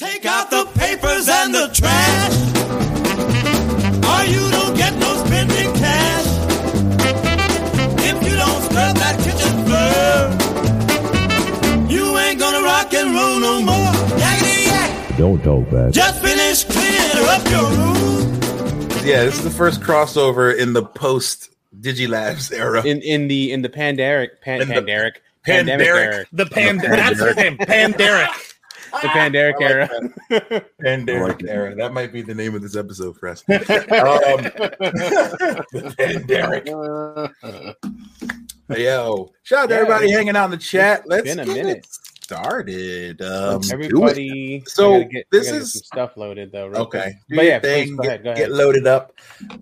Take out the papers and the trash. Or you don't get no spending cash. If you don't scrub that kitchen floor, you ain't gonna rock and roll no more. Yakety yak. Don't talk back. Just finish cleaning up your room. Yeah, this is the first crossover in the post Digilabs era. in in the in the panderic pan, In the panderic pandemic. era, The pan. That's his name. Panderic. The panderic like era. Pandemic era. That might be the name of this episode for us. um, the pandemic. Yo, shout out to Yeah, everybody it's- hanging out in the chat. Let's been a get minute. it started. Um. Everybody, So, get, this I get is- some stuff loaded though. real Okay. quick. But yeah, thing, please, go get, ahead, go get loaded up.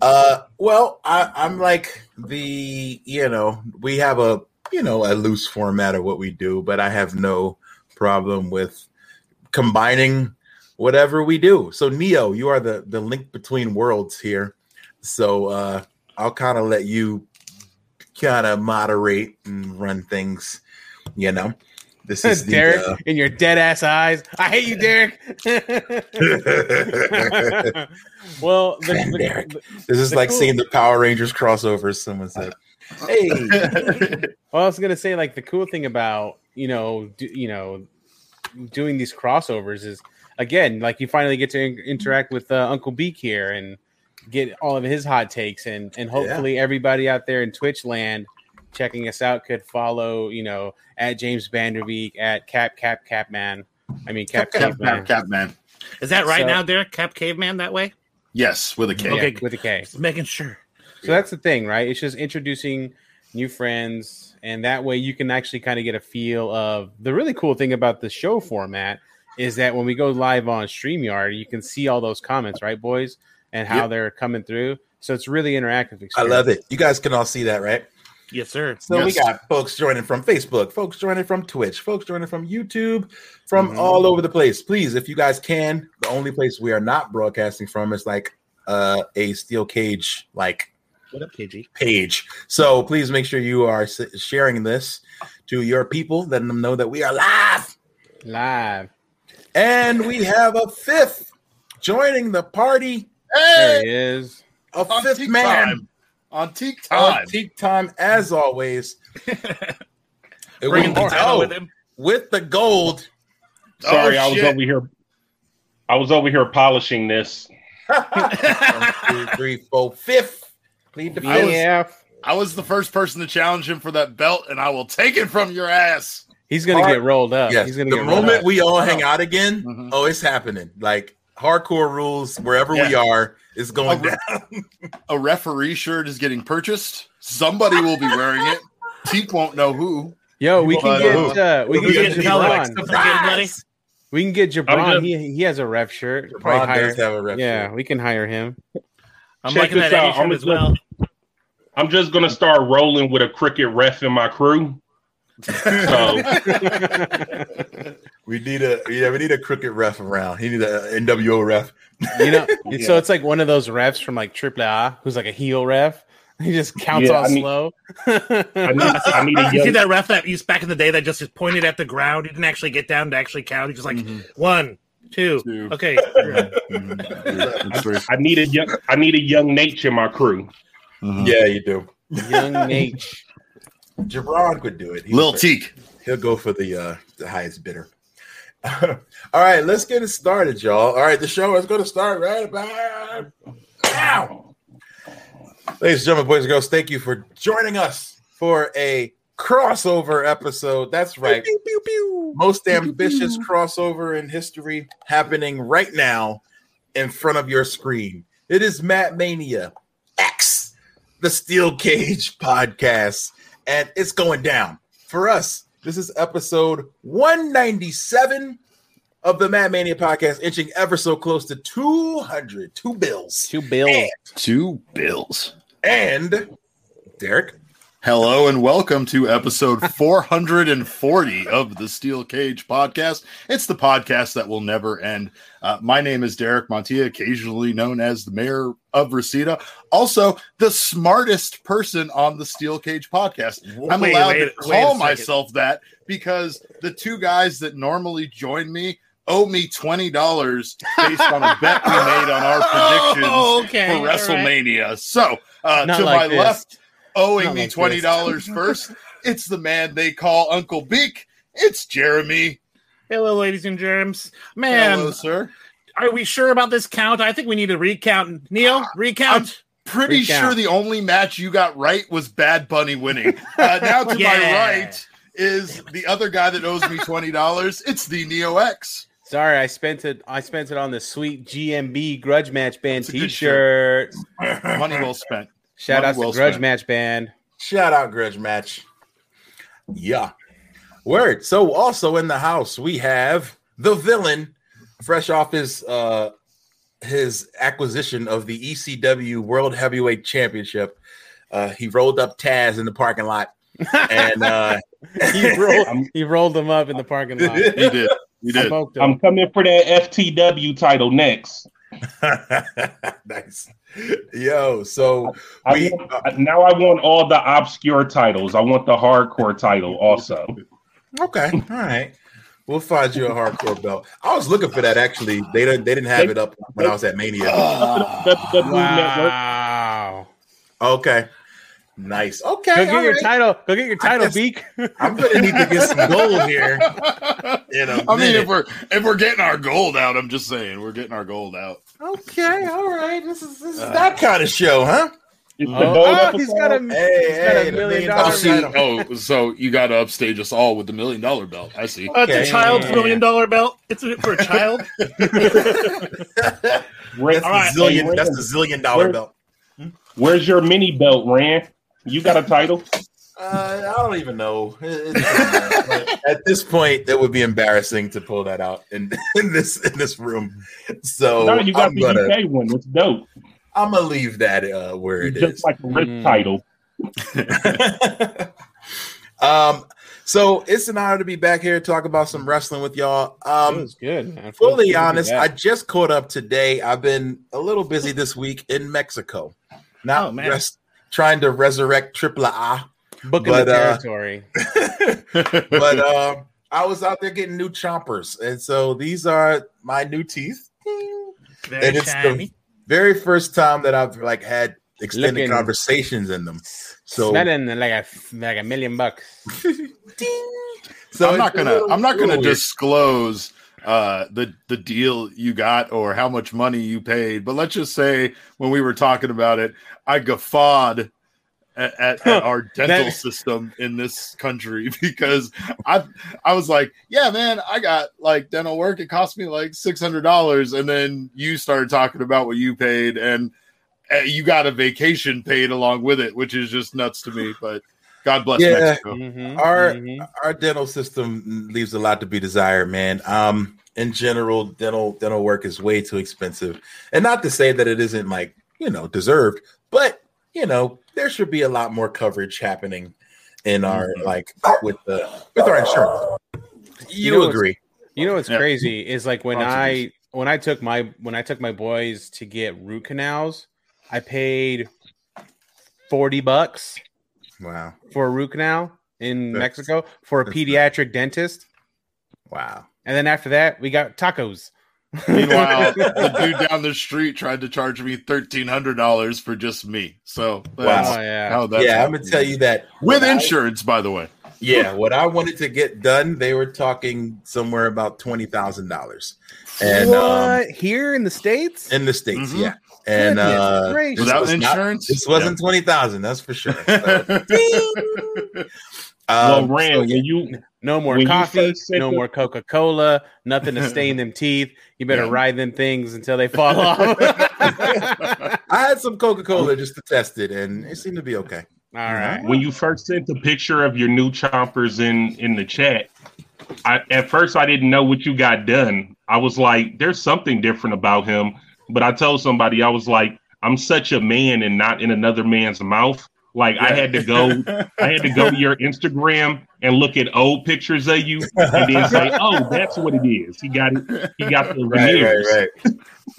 Uh, well, I, I'm like the, you know, we have a, you know, a loose format of what we do, but I have no problem with combining whatever we do. So Neo, you are the the link between worlds here. So uh I'll kind of let you kind of moderate and run things, you know. This is the, Derek uh, in your dead ass eyes. I hate you, Derek. well, the, the- Derek. the- This is The like cool- seeing the Power Rangers crossovers. Someone said, "Hey, well, I was gonna say like the cool thing about you know do, you know doing these crossovers is again like you finally get to in- interact with uh, Uncle Beak here and get all of his hot takes and and hopefully everybody out there in Twitch land checking us out could follow you know at James Vanderbeek at Cap Cap Cap Man. I mean Cap Cap, Cap, Man. cap, cap, man. Is that right So- now, Derek? Cap Caveman that way? Yes, with a K. Yeah, Okay. with a K. Just making sure. So that's the thing, right? It's just introducing new friends, and that way you can actually kind of get a feel of the really cool thing about the show format is that when we go live on StreamYard, you can see all those comments, right, boys, and how Yep. they're coming through. So it's really interactive. Experience. I love it. You guys can all see that, right?" Yes, sir. So we got folks joining from Facebook, folks joining from Twitch, folks joining from YouTube, from Mhm. all over the place. Please, if you guys can, the only place we are not broadcasting from is like uh, a steel cage like What up, KG? page. So please make sure you are sharing this to your people, letting them know that we are live. Live. And we have a fifth joining the party, There he is. a on fifth man time. On Teak on time. Teak Time, as always. It Bringing the title with him. with the gold. Oh, Sorry, Oh, I was over here. I was over here polishing this. One, two, three, four, fifth. Plead the I was- I was the first person to challenge him for that belt, and I will take it from your ass. He's gonna Hard- get rolled up. Yes, He's gonna the get rolled moment up. we all hang out again, Mhm. oh, it's happening. Like hardcore rules, wherever we are, is going Oh, down. A referee shirt is getting purchased. Somebody will be wearing it. Teak won't know who. Yo, we can get uh, we can Who's get getting Jabron. Something? We can get I'm Jabron. He he has a ref shirt. LeBron Probably hire- have a ref yeah, shirt. we can hire him. I'm Check liking this that out. Shirt as gonna- well. I'm just gonna start rolling with a cricket ref in my crew. So We need a yeah, we need a crooked ref around. He need a NWO ref. You know, it's- so it's like one of those refs from like AAA who's like a heel ref. He just counts Yeah, all I mean- slow. I need, I need a You see that ref that used back in the day that just just pointed at the ground? He didn't actually get down to actually count. He just like mm-hmm. one, two. Two. Okay. That's very- mm-hmm. I need a young I need a young Nate in my crew. Mhm. Yeah, you do. Young Nate. Jabron could do it. He Lil would- Teak. He'll go for the uh the highest bidder. All right, let's get it started, y'all. All right, the show is going to start right about now. Ladies and gentlemen, boys and girls, thank you for joining us for a crossover episode. That's right. Most ambitious crossover in history happening right now in front of your screen. It is Matt Mania X, the Steel Cage podcast, and it's going down for us. This is episode 197 of the Mad Mania podcast, inching ever so close to 200, two bills. Two bills. Two bills. And Derek, Hello and welcome to episode 440 of the Steel Cage podcast. It's the podcast that will never end. Uh, my name is Derek Montilla, occasionally known as the mayor of Reseda, also the smartest person on the Steel Cage podcast. I'm Wait, allowed wait- to call myself that because the two guys that normally join me owe me $20 based on a bet we made on our predictions Oh, okay, for all right. WrestleMania. So uh, to like my this. left, owing me like twenty dollars first. It's the man they call Uncle Beak. It's Jeremy. Hello, ladies and germs. Man, Hello, sir. are we sure about this count? I think we need to recount. Neil, recount. Pretty Recount. sure the only match you got right was Bad Bunny winning. Uh, now to my right is the other guy that owes me twenty dollars. It's the Neo X. Sorry, I spent it. I spent it on the sweet GMB Grudge Match Band It's a good T-shirt. Money well spent. Shout Money out well to Grudge spent. Match Band. shout out Grudge Match. Yeah. Word. So also in the house, we have the villain, fresh off his uh his acquisition of the ECW World Heavyweight Championship. Uh he rolled up Taz in the parking lot and uh He rolled. he rolled them up in the parking lot. He did. He did. I'm coming for that FTW title next. nice. Yo, so I we want, uh, now I want all the obscure titles. I want the hardcore title also. okay, all right. We'll find you a hardcore belt. I was looking for that actually. They didn't they didn't have it up when I was at Mania. Ah, WWE Network. Wow. Okay. Nice. Okay. Go get all your title. Go get your title, guess- Beak. I'm gonna need to get some gold here in a I mean, if we're if we're getting our gold out, I'm just saying we're getting our gold out. okay, all right. This is this is that kind of show, huh? Oh, oh, he's got a, episode. Hey, he's got hey, a the million million Oh, dollar dollar see, title. oh, so you got to upstage us all with the million dollar belt. I see. Uh, it's a child's Yeah. million dollar belt. It's a, for a child. Ray- That's All right, the zillion. hey, that's the zillion dollar Where- belt. Where's your mini belt, Rand? You got a title? Uh, I don't even know. It- it- At this point, that would be embarrassing to pull that out in, in this in this room. So no, you got I'm the gonna UK one. It's dope. I'm gonna leave that uh, where it Just is. like the wrist Mm. title. um, so it's an honor to be back here to talk about some wrestling with y'all. That Um, was good. Man. fully Good honest, I just caught up today. I've been a little busy this week in Mexico. Now, Oh, man. rest, trying to resurrect Triple A, booking but, the uh, but uh, I was out there getting new chompers, and so these are my new teeth. Very And it's shiny. the very first time that I've like had extended Looking- conversations in them. So, Smelling like a like a million bucks. so I'm not gonna I'm not gonna little weird. disclose uh the the deal you got or how much money you paid, but let's just say when we were talking about it, I guffawed at, at, at our dental That- system in this country because I I was like, yeah, man, I got like dental work. It cost me like six hundred dollars, and then you started talking about what you paid, and uh, you got a vacation paid along with it, which is just nuts to me. But God bless Yeah. Mexico. Mhm, Our- mhm. our dental system leaves a lot to be desired, man. Um, in general, dental dental work is way too expensive, and not to say that it isn't like you know deserved, but you know there should be a lot more coverage happening in our Mhm. like with the with our insurance. You, know agree? You know what's Yeah. crazy is like when I when I took my when I took my boys to get root canals, I paid forty bucks Wow, for a root canal in That's- Mexico for a that's pediatric dentist, wow. and then after that we got tacos. Meanwhile, the dude down the street tried to charge me thirteen hundred dollars for just me. So that's Oh, yeah. how that's yeah, I'm gonna tell you that with when I- insurance, by the way. Yeah, what I wanted to get done, they were talking somewhere about twenty thousand dollars, and what um, here in the states? in the states, Mhm. yeah, and Goodness uh, gracious. Without was not- insurance? this wasn't twenty thousand, that's for sure. So, well, um, Rand, so, when you No more When coffee, no the- more Coca Cola, nothing to stain them teeth. You better Yeah. ride them things until they fall off. I had some Coca Cola just to test it, and it seemed to be okay. Right. when you first sent the picture of your new chompers in in the chat, I at first I didn't know what you got done. I was like, there's something different about him. But I told somebody I was like, I'm such a man and not in another man's mouth. Like I had to go, I had to go to your Instagram and look at old pictures of you and then say, oh, that's what it is. He got it. He got the Right, veneers. right, right.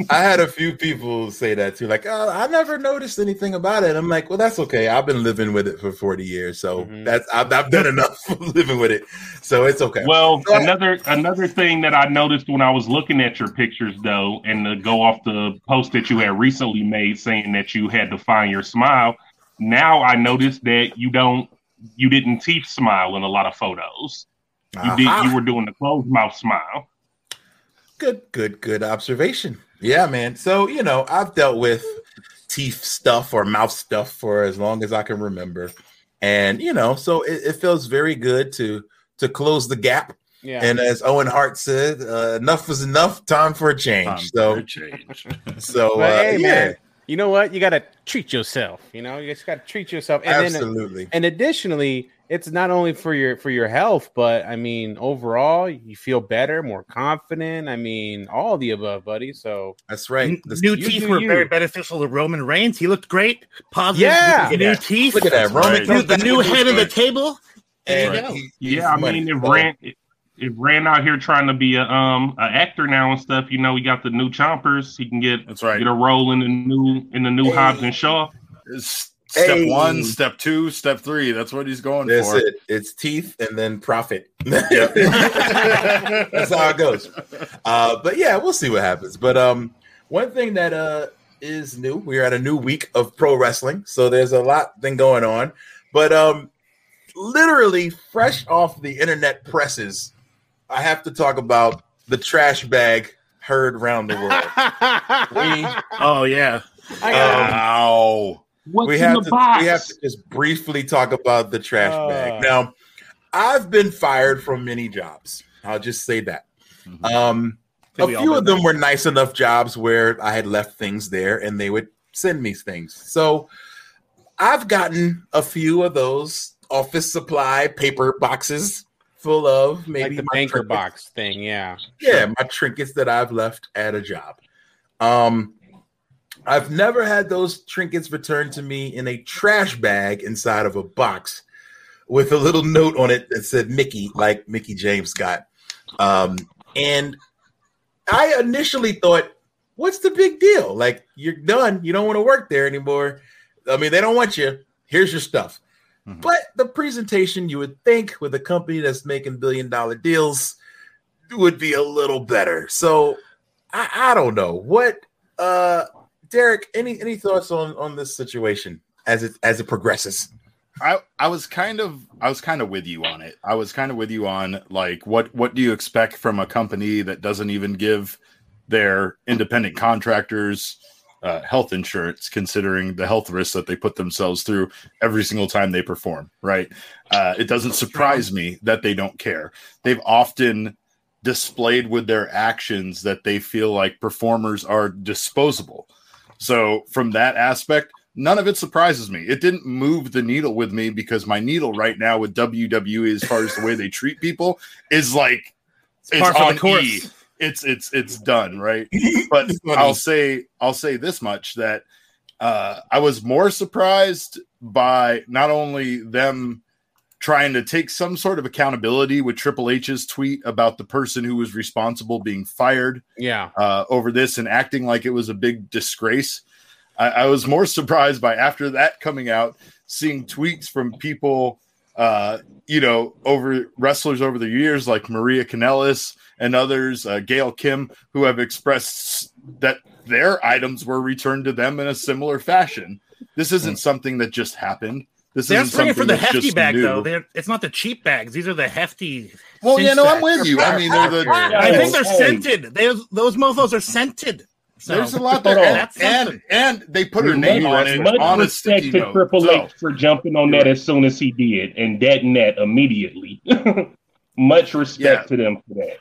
I had a few people say that too, like, "Oh, I never noticed anything about it." I'm like, "Well, that's okay. I've been living with it for 40 years, so Mhm. that's I've, I've done enough living with it, so it's okay." Well, Go ahead. another another thing that I noticed when I was looking at your pictures, though, and to go off the post that you had recently made saying that you had to find your smile. Now I noticed that you don't, you didn't teeth smile in a lot of photos. You did, you were doing the closed mouth smile. Good, good, good observation. Yeah, man. So, you know, I've dealt with teeth stuff or mouth stuff for as long as I can remember. And, you know, so it, it feels very good to to close the gap. Yeah. And as Owen Hart said, uh, enough is enough, time for a change. Time so for a change. so But uh, hey, yeah, man, you know what? You got to treat yourself. You know, you just got to treat yourself. And then, absolutely. and additionally, it's not only for your for your health, but I mean, overall, you feel better, more confident. I mean, all the above, buddy. So That's right. The- new teeth were you. very beneficial to Roman Reigns. He looked great. Positive. Yeah. with the new teeth. Look at that. Roman right. The new head of the table. There you And go. he- Yeah, I money. mean, if So- Rand, if Rand out here trying to be a um an actor now and stuff, you know, he got the new chompers. He can get That's right. get a role in the new in the new Hey. Hobbs and Shaw. S- Step Hey. one, step two, step three. That's what he's going That's for. it. It's teeth and then profit. That's how it goes. Uh, but yeah, we'll see what happens. But um, one thing that uh is new, we're at a new week of pro wrestling, so there's a lot thing going on. But um, literally fresh off the internet presses, I have to talk about the trash bag heard around the world. We Oh yeah. I got Wow. What's we in have the to box? we have to just briefly talk about the trash Uh. bag. Now, I've been fired from many jobs. I'll just say that. Um, a Think we all few of them were nice enough jobs where I had left things there and they would send me things. So I've gotten a few of those office supply paper boxes full of maybe like the banker trinkets. box thing. Yeah. Yeah, my trinkets that I've left at a job. Um, I've never had those trinkets returned to me in a trash bag inside of a box with a little note on it that said Mickie, like Mickie James got. Um, and I initially thought, what's the big deal? Like, you're done. You don't want to work there anymore. I mean, they don't want you. Here's your stuff. Mhm. But the presentation, you would think, with a company that's making billion dollar deals, would be a little better. So I, I don't know what uh Derek, any any thoughts on on this situation as it as it progresses? I, I was kind of I was kind of with you on it. I was kind of with you on like what what do you expect from a company that doesn't even give their independent contractors uh, health insurance, considering the health risks that they put themselves through every single time they perform. Right? Uh, it doesn't surprise me that they don't care. They've often displayed with their actions that they feel like performers are disposable. So from that aspect, none of it surprises me. It didn't move the needle with me because my needle right now with WWE, as far as the way they treat people, is like it's the on course. E. It's it's it's done right. But I'll say I'll say this much that uh, I was more surprised by not only them trying to take some sort of accountability with Triple H's tweet about the person who was responsible being fired Yeah. uh, over this and acting like it was a big disgrace. I, I was more surprised by after that coming out, seeing tweets from people, uh, you know, over wrestlers over the years like Maria Kanellis and others, uh, Gail Kim, who have expressed that their items were returned to them in a similar fashion. This isn't something that just happened. This They're isn't swinging for the that's hefty just bag new. though. They're, it's not the cheap bags. These are the hefty. Well, cinch yeah, no, I'm with you. I mean, they're the I think they're Hey. scented. Those those mofo's are scented. So, there's a lot there, and, and and they put her name on it Much on a respect sticky to note. Triple So, H for jumping on that as soon as he did and deading that immediately. Much respect Yeah. to them for that.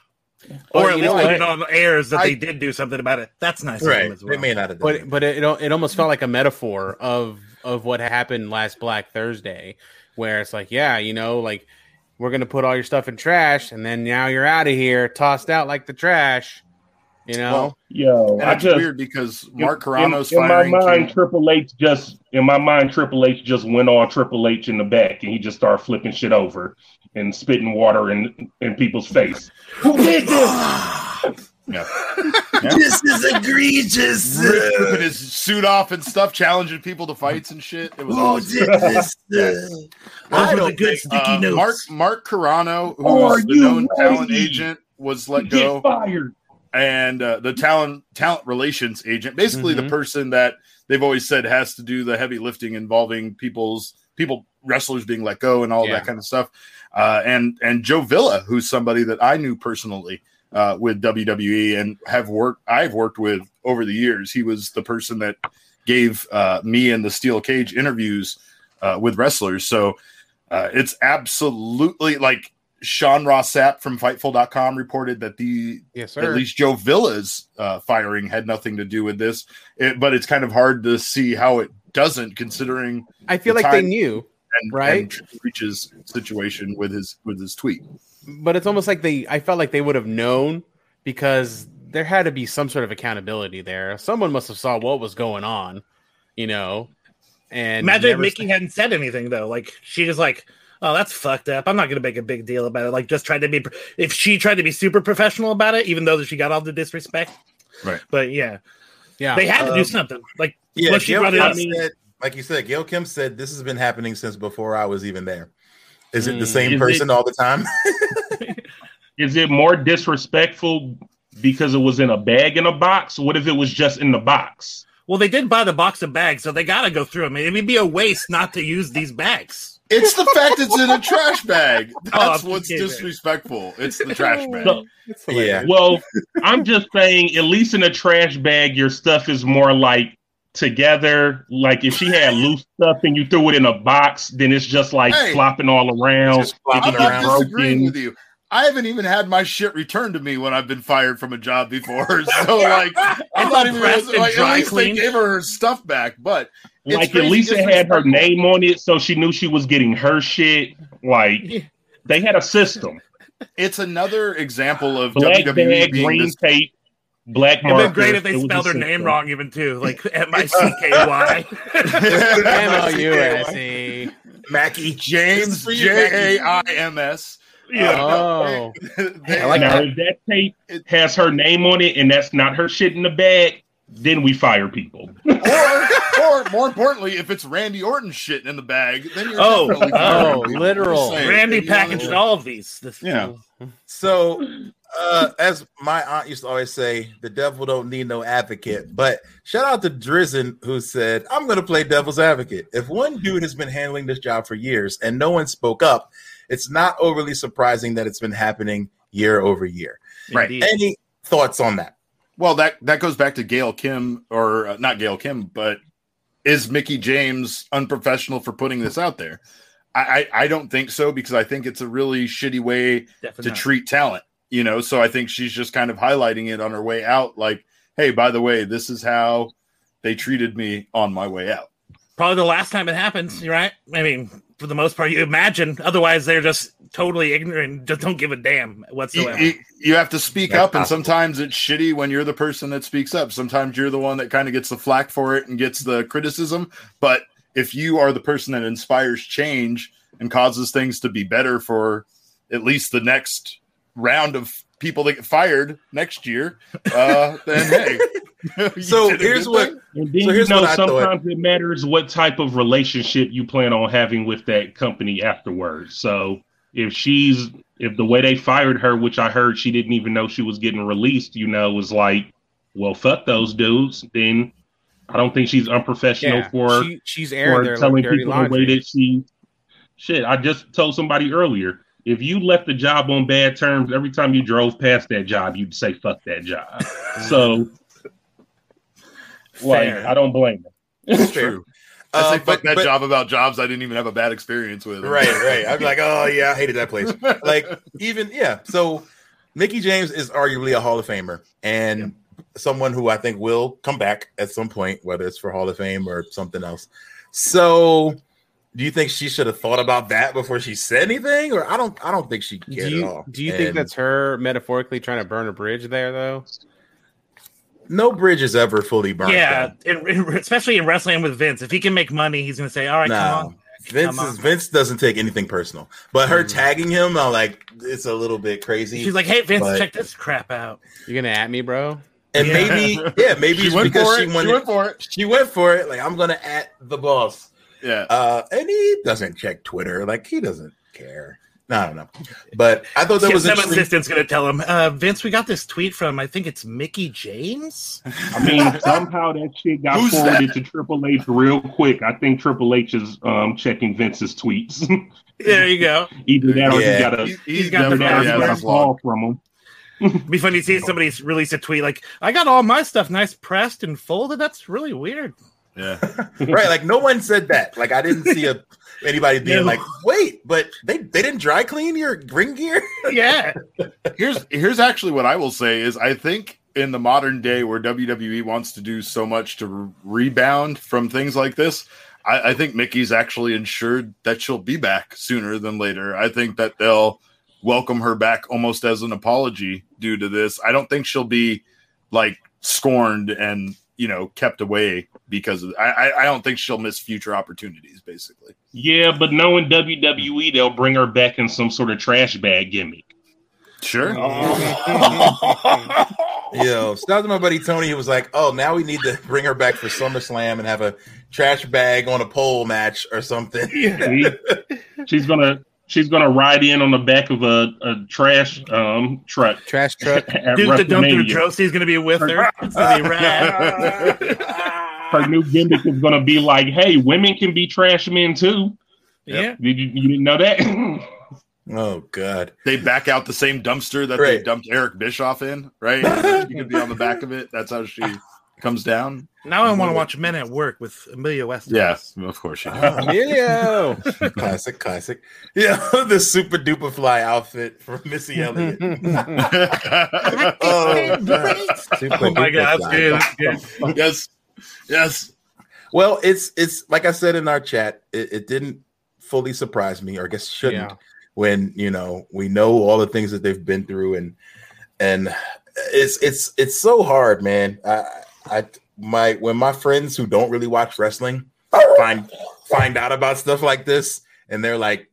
Or at least know put what? it on airs that I- they did do something about it. That's nice. Right. as well. They may not have but it. but it it it almost felt like a metaphor of of what happened last Black Thursday, where it's like, yeah, you know, like we're gonna put all your stuff in trash, and then now you're out of here, tossed out like the trash. You know, well, Yo, and I it's just weird because Mark in- Carrano's in, in my firing. mind, came- Triple H just in my mind, Triple H just went on Triple H in the back, and he just started flipping shit over and spitting water in in people's face. Who did this? yeah. this is egregious. Ripping his suit off and stuff, challenging people to fights and shit. It was Who awesome. did this? Those I were the don't good think- sticky Uh, notes. Mark Mark Carrano, who Are was the you known talent agent, was let Get go, fired. And uh, the talent talent relations agent, basically Mhm. the person that they've always said has to do the heavy lifting involving people's people wrestlers being let go and all Yeah. that kind of stuff. Uh, and and Joe Villa, who's somebody that I knew personally uh, with WWE and have worked I've worked with over the years. He was the person that gave uh, me and the Steel Cage interviews uh, with wrestlers. So uh, it's absolutely like Sean Ross Sapp from Fightful.com reported that the yes, at least Joe Villa's uh, firing had nothing to do with this. It, but it's kind of hard to see how it doesn't, considering I feel the like they knew, and, Right. and Triple H's situation with his with his tweet. but it's almost like they. I felt like they would have known because there had to be some sort of accountability there. Someone must have saw what was going on, you know. And Imagine if never- Mickie hadn't said anything though. Like she just like, oh, that's fucked up. I'm not gonna make a big deal about it. Like just tried to be. If she tried to be super professional about it, even though she got all the disrespect. Right. But yeah, yeah, they had to do Um, something. Like Yeah, once she Gail brought it Kim up. said, like you said, Gail Kim said this has been happening since before I was even there. Is it the Mm. same person it- all the time? Is it more disrespectful because it was in a bag in a box? What if it was just in the box? Well, they did buy the box of bags, so they got to go through them. It would be a waste not to use these bags. It's the fact it's in a trash bag. Oh, That's I'm what's kidding. disrespectful. It's the trash bag. So- It's hilarious. Well, I'm just saying, at least in a trash bag, your stuff is more like together. Like if she had loose stuff and you threw it in a box, then it's just like Hey. flopping all around. Just flopping I'm It not gets disagreeing broken. with you. I haven't even had my shit returned to me when I've been fired from a job before. So like, I'm not even pressed and like. At dry least they gave her her stuff back, but it's Like at least it had her name on it, so she knew she was getting her shit. Like they had a system. It's another example of Black WWE bag, being green this. tape, black It'd been great if they It spelled a her name system. wrong, even too, like M I C K Y. M O U S E. Mackie James J A I M S. Yeah. Oh, They- like now, that. if that tape has her name on it and that's not her shit in the bag, then we fire people. or, or more importantly, if it's Randy Orton shit in the bag, then you're Oh, oh, people. literal. Saying. Randy You packaged all of these. This, Yeah. So, uh, as my aunt used to always say, the devil don't need no advocate. But shout out to Drizzen who said, "I'm going to play devil's advocate." If one dude has been handling this job for years and no one spoke up, it's not overly surprising that it's been happening year over year. Right. Indeed. Any thoughts on that? Well, that that goes back to Gail Kim, or uh, not Gail Kim, but is Mickie James unprofessional for putting this out there? I, I, I don't think so because I think it's a really shitty way Definitely to treat talent. You know, so I think she's just kind of highlighting it on her way out. Like, hey, by the way, this is how they treated me on my way out. Probably the last time it happens. You're right. I mean, for the most part, you imagine. Otherwise, they're just totally ignorant. Just don't give a damn whatsoever. you- you have to speak That's up, and sometimes it's shitty when you're the person that speaks up. Sometimes you're the one that kind of gets the flack for it and gets the criticism. But if you are the person that inspires change and causes things to be better for at least the next round of people that get fired next year, uh, then hey. So did here's what thing. And then So you here's know what I thought. sometimes it matters what type of relationship you plan on having with that company afterwards. So if she's if the way they fired her, which I heard she didn't even know she was getting released, you know, was like, well, fuck those dudes, then I don't think she's unprofessional Yeah, for she, she's for airing their telling dirty people the way that she. Shit, I just told somebody earlier. If you left the job on bad terms, every time you drove past that job, you'd say "fuck that job." so, like, I don't blame her. It's true. I Uh, say fuck but- that but- job about jobs I didn't even have a bad experience with. Right, right. I'd be like, oh yeah, I hated that place. Like even yeah. So Mickie James is arguably a Hall of Famer and someone who I think will come back at some point, whether it's for Hall of Fame or something else. So do you think she should have thought about that before she said anything? Or I don't I don't think she cared Do at you all. do you think that's her metaphorically trying to burn a bridge there though? no bridge is ever fully burned? Yeah, though. in, in- especially in wrestling with Vince. If he can make money, he's going to say, "All right, come on." Vince is. Vince doesn't take anything personal. But her Mm. tagging him, I'm like, it's a little bit crazy. She's like, "Hey, Vince, But- check this crap out." You're gonna at me, bro? and Yeah. maybe, yeah, maybe She it's went because for she it. wanted She went for it. she went for it. Like I'm gonna at the boss, Yeah. uh, and he doesn't check Twitter. Like he doesn't care. No, I don't know, but I thought that Yeah, was some interesting. assistant's going to tell him, uh, "Vince, we got this tweet from I think it's Mickie James." I mean, somehow that shit got Who's forwarded to Triple H real quick. I think Triple H is um, checking Vince's tweets. There you go. Either that or Yeah. he got a, He's, he's he's got the either that or definitely he password. got has a his log. call from him. It'd Be funny to see somebody release a tweet like, "I got all my stuff nice pressed and folded." That's really weird. Yeah. right? Like no one said that. Like I didn't see a anybody being No. like, wait, but they they didn't dry clean your ring gear. Yeah, here's here's actually what I will say is I think in the modern day where WWE wants to do so much to re- rebound from things like this, I, I think Mickie's actually ensured that she'll be back sooner than later. I think that they'll welcome her back almost as an apology due to this. I don't think she'll be like scorned and you know kept away because of, I I- I don't think she'll miss future opportunities. Basically, Yeah, but knowing WWE, they'll bring her back in some sort of trash bag gimmick. sure. Oh. Yo, shout out to my buddy Tony who was like, "Oh, now we need to bring her back for SummerSlam and have a trash bag on a pole match or something." See? she's gonna she's gonna ride in on the back of a, a trash um truck Trash truck. at Duke the Dumpster WrestleMania. Droese is going to be with her. It's going to be rad. Her new gimmick is gonna be like, "Hey, women can be trash men too." yeah. Did you, you didn't know that? Oh God, they back out the same dumpster that they dumped Eric Bischoff in, right? she could be on the back of it. That's how she comes down. Now I want to watch Men at Work with Emilio Estevez. Yes, of course she does. Oh, Emilio. classic, classic. Yeah, the super duper fly outfit from Missy Elliott. oh, Oh, oh my god, that's good. That's good. yes, yes. Well, it's it's like I said in our chat, it, it didn't fully surprise me, or I guess shouldn't, Yeah. when you know we know all the things that they've been through, and and it's it's it's so hard, man. I I my when my friends who don't really watch wrestling find find out about stuff like this, and they're like.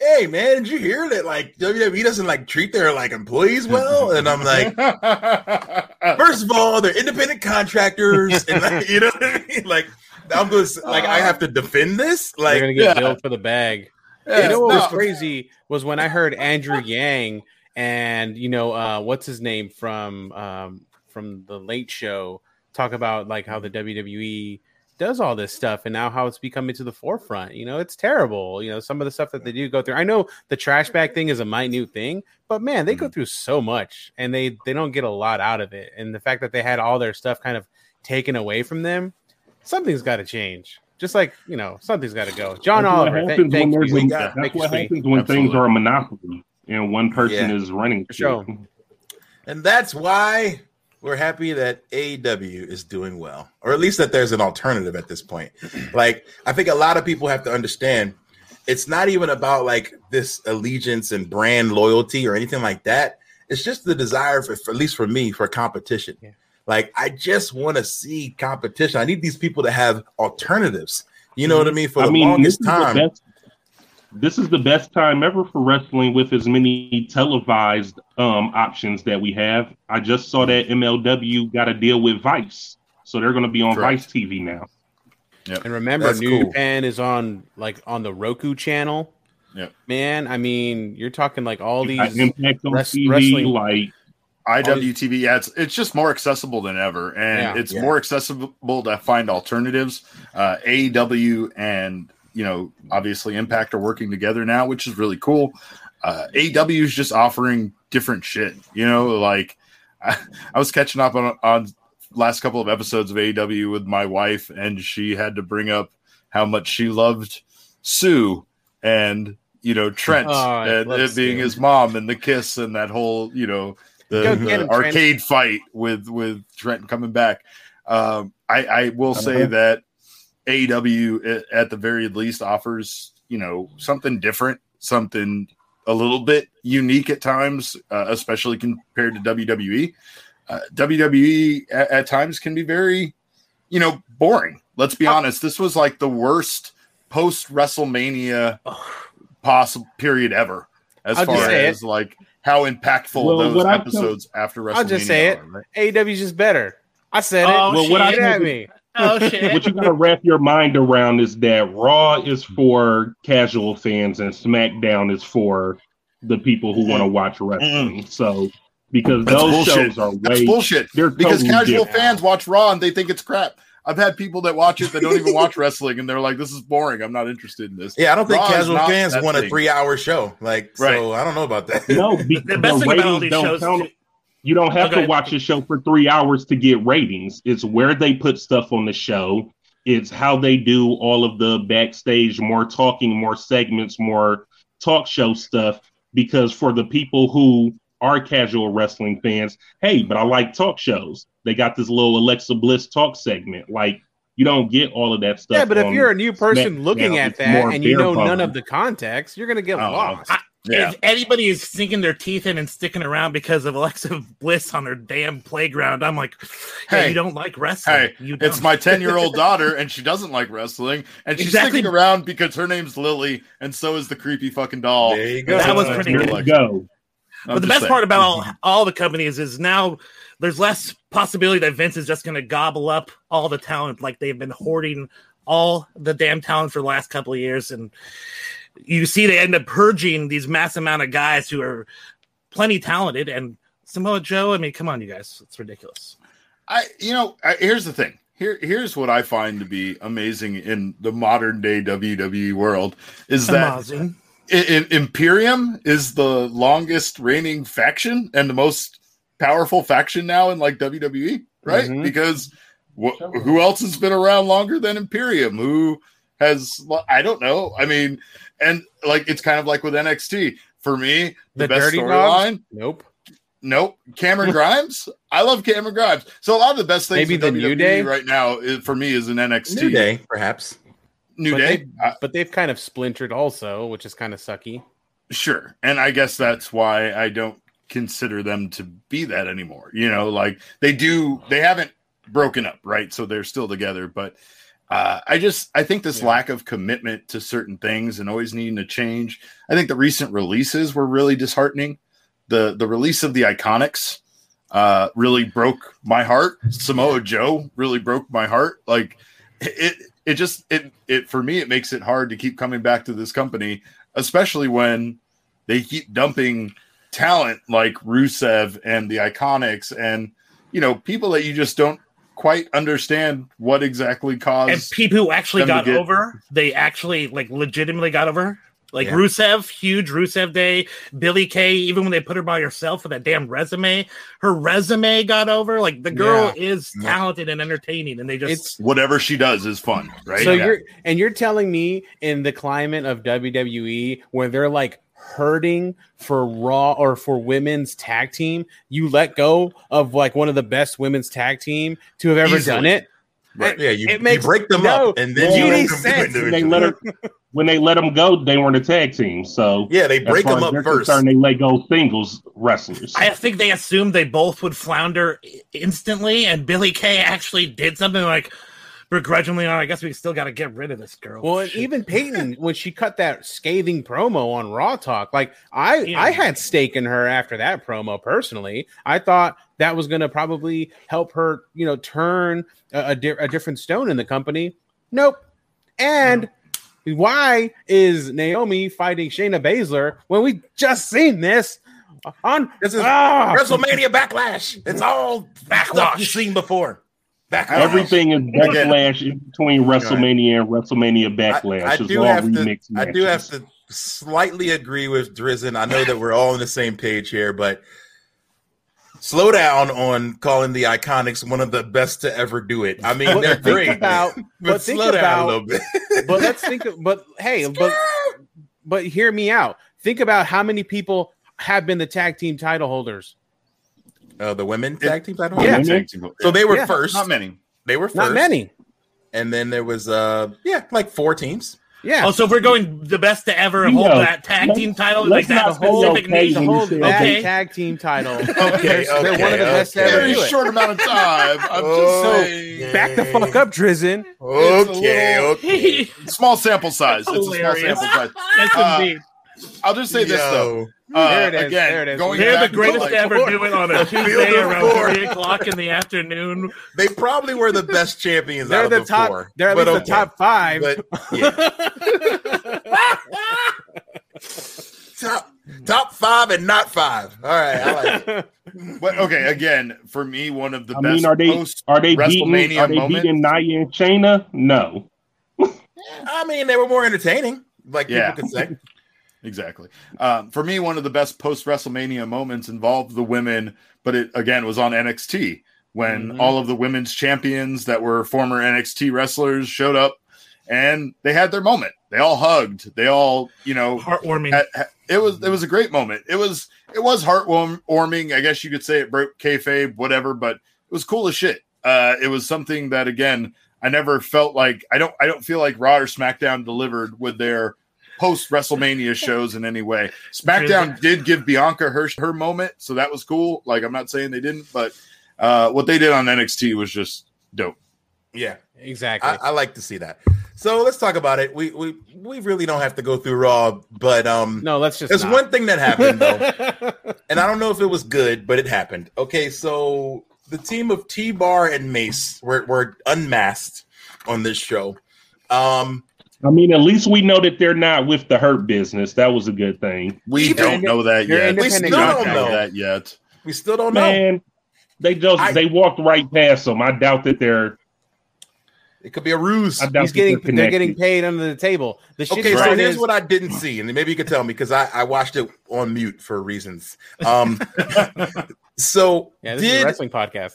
Hey man, did you hear that? Like WWE doesn't like treat their like employees well, and I'm like, First of all, they're independent contractors, and like, you know what I mean. Like, I'm just like I have to defend this. Like they're gonna get yeah. billed for the bag. Yeah, you know what was crazy was when I heard Andrew Yang and you know uh, what's his name from um, from the Late Show talk about like how the mm-hmm. WWE does all this stuff and now how it's becoming to the forefront. You know, it's terrible. You know, some of the stuff that they do go through. I know the trash bag thing is a minute thing, but man, they go mm-hmm. through so much and they they don't get a lot out of it. And the fact that they had all their stuff kind of taken away from them, something's got to change. Just like you know, something's got to go. John That's what Oliver, th- happens when thank there's you. a- We That's what sweetie. happens when things are a monopoly and one person Yeah. is running. For sure. and that's why we're happy that AEW is doing well, or at least that there's an alternative at this point. Like, I think a lot of people have to understand it's not even about like this allegiance and brand loyalty or anything like that. It's just the desire for, for at least for me, for competition. Yeah. Like, I just want to see competition. I need these people to have alternatives. You know what I mean? For the I mean, longest this is the time. best- this is the best time ever for wrestling with as many televised um, options that we have. I just saw that MLW got a deal with Vice, so they're going to be on Correct. Vice TV now. And remember, That's New cool. Japan is on like on the Roku channel. Yeah, Man, I mean, you're talking like all Got these. Impact on rest- TV, wrestling- like IWTV, yeah, it's it's just more accessible than ever, and Yeah. it's Yeah. more accessible to find alternatives. Uh, AEW and you know, obviously Impact are working together now, which is really cool. Uh, AEW is just offering different shit. You know, like I, I was catching up on on last couple of episodes of AEW with my wife, and she had to bring up how much she loved Sue and you know Trent Oh, and it being Sue. his mom and the kiss and that whole you know the, the get him, Trent. arcade fight with with Trent coming back. Um, I, I will say Uh-huh. that AEW at, at the very least offers you know something different, something a little bit unique at times, uh, especially compared to WWE. Uh, WWE at, at times can be very, you know, boring. Let's be honest. This was like the worst post WrestleMania possible period ever, as I'll far say as like how impactful Well, those what I've episodes after WrestleMania. I'll just say it. are, right? AEW's just better. I said Oh, it. Well, what I Get at me. Oh shit! what you gotta wrap your mind around is that Raw is for casual fans and SmackDown is for the people who want to mm-hmm. watch mm-hmm. wrestling. So because That's those bullshit. shows are That's way bullshit. they're Because totally casual different. fans watch Raw and they think it's crap. I've had people that watch it that don't even watch wrestling and they're like, "This is boring. I'm not interested in this." Yeah, I don't think Raw casual fans that want a three-hour show. Like, Right. so I don't know about that. No, because The best thing about all these shows, count. You don't have Okay. to watch a show for three hours to get ratings. It's where they put stuff on the show. It's how they do all of the backstage, more talking, more segments, more talk show stuff. Because for the people who are casual wrestling fans, hey, but I like talk shows. They got this little Alexa Bliss talk segment. Like you don't get all of that stuff. Yeah, but if you're a new person SmackDown, looking at that and you bare know none of the context, you're gonna get Oh, lost. I- Yeah. If anybody is sinking their teeth in and sticking around because of Alexa Bliss on their damn playground, I'm like, hey, Hey. you don't like wrestling. Hey, you it's don't. my 10 year old daughter, and she doesn't like wrestling, and she's Exactly. sticking around because her name's Lily, and so is the creepy fucking doll. There you go. That was pretty good. There you collection. go. I'm but the best saying. part about all, all the companies is now there's less possibility that Vince is just going to gobble up all the talent like they've been hoarding all the damn talent for the last couple of years. And you see they end up purging these mass amount of guys who are plenty talented. And Samoa Joe, I mean, come on, you guys. It's ridiculous. I, you know, I, here's the thing. Here, here's what I find to be amazing in the modern day WWE world is that I- I- Imperium is the longest reigning faction and the most powerful faction now in like WWE, right? Mhm. Because wh- who else has been around longer than Imperium? Who has I don't know. I mean, and like it's kind of like with NXT. For me, the, The best storyline. Nope. Nope, Cameron Grimes. I love Cameron Grimes. So a lot of the best things Maybe in the WWE New Day? right now is, for me is an NXT New Day, perhaps. New But Day. they- Uh, But they've kind of splintered also, which is kind of sucky. Sure. And I guess that's why I don't consider them to be that anymore. You know, like they do, they haven't broken up, right? So they're still together. But uh, I just, I think this Yeah. lack of commitment to certain things and always needing to change. I think the recent releases were really disheartening. The the release of the Iconics uh, really broke my heart. Samoa Joe really broke my heart. Like it, it just it it for me it makes it hard to keep coming back to this company, especially when they keep dumping talent like Rusev and the Iconics and you know people that you just don't quite understand what exactly caused. And people who actually got get- over, they actually like legitimately got over. Like Yeah. Rusev, huge Rusev day. Billie Kay, even when they put her by herself with that damn resume, her resume got over. Like the girl is Yeah. talented and entertaining, and they just It's Whatever she does is fun, right? so Yeah. you're and you're telling me in the climate of WWE where they're like hurting for Raw or for women's tag team, you let go of like one of the best women's tag team to have ever Easily. done it. Right. Yeah, you, It you break them no up and then GD you make them sense. do When they let her, when they let them go, they weren't a tag team. So Yeah, they break them up first. concerned, they let go singles wrestlers. I think they assumed they both would flounder instantly, and Billie Kay actually did something like begrudgingly. Oh, I guess we still got to get rid of this girl. Well, and even Peyton, when she cut that scathing promo on Raw Talk, like I, Yeah. I had stake in her after that promo. Personally, I thought that was going to probably help her, you know, turn a, a, di- a different stone in the company. Nope. And why is Naomi fighting Shayna Baszler when we just seen this on This is ah! WrestleMania Backlash. It's all stuff Backlash. you've seen before. Backlash. Everything is backlash in between WrestleMania and WrestleMania Backlash. I, I do have to. remix I do have to slightly agree with Drizzen. I know that we're all on the same page here, but slow down on calling the Iconics one of the best to ever do it. I mean, But they're think great, about- but, but think slow down about- a little bit. but let's think of, but hey but but hear me out think about how many people have been the tag team title holders uh, the women tag team title. Yeah. Women? So they were Yeah, first. Not many. They were first. not many And then there was uh yeah, like four teams. yeah Oh, so if we're going the best to ever You hold know, that tag team title, let's like that not hold specific okay name. to when you hold say that okay. tag team title Okay, they're, they're one of the best okay. ever Very short amount of time. I'm Oh, just so back the fuck up Drizzen Okay, little- okay. small sample size. It's a small sample size. Yes, Uh, indeed. I'll just say this though. Yo. Uh, There it is, Again, there it is. going They're the greatest like- to ever do it on a Tuesday around floor. three o'clock in the afternoon. They probably were the best champions they're of the the top four. they're at but least the top five But yeah. top top five and not five. All right, I like it. But okay, again, for me, one of the I best mean, are they post are they beating WrestleMania are they moment. beating Nia and Shayna? No. I mean, they were more entertaining, like Yeah. people could say. Exactly. Um, for me, one of the best post WrestleMania moments involved the women, but it again was on NXT when Mhm. all of the women's champions that were former NXT wrestlers showed up and they had their moment. They all hugged. They all, you know, Heartwarming. had- had- it was it was a great moment. It was it was heartwarming. I guess you could say it broke kayfabe, whatever, but it was cool as shit. Uh, it was something that again I never felt like I don't I don't feel like Raw or SmackDown delivered with their post WrestleMania shows in any way. SmackDown did give Bianca her her moment, so that was cool. Like I'm not saying they didn't, but uh, what they did on NXT was just dope. Yeah, exactly I, I like to see that. So let's talk about it. We we we really don't have to go through Raw, but um, no let's just there's not. one thing that happened though, and I don't know if it was good, but it happened. Okay, so the team of T Bar and Mace were were unmasked on this show. Um, I mean, at least we know that they're not with the hurt business. That was a good thing. We Even- don't know that yet. We still don't contractor. know that yet. we still don't know. Man, they just I- they walked right past them. I doubt that they're. It could be a ruse. I doubt he's getting they're they're getting paid under the table the shit Okay, so here's is- what I didn't see, and maybe you could tell me because I, I watched it on mute for reasons. Um, so yeah this is a wrestling podcast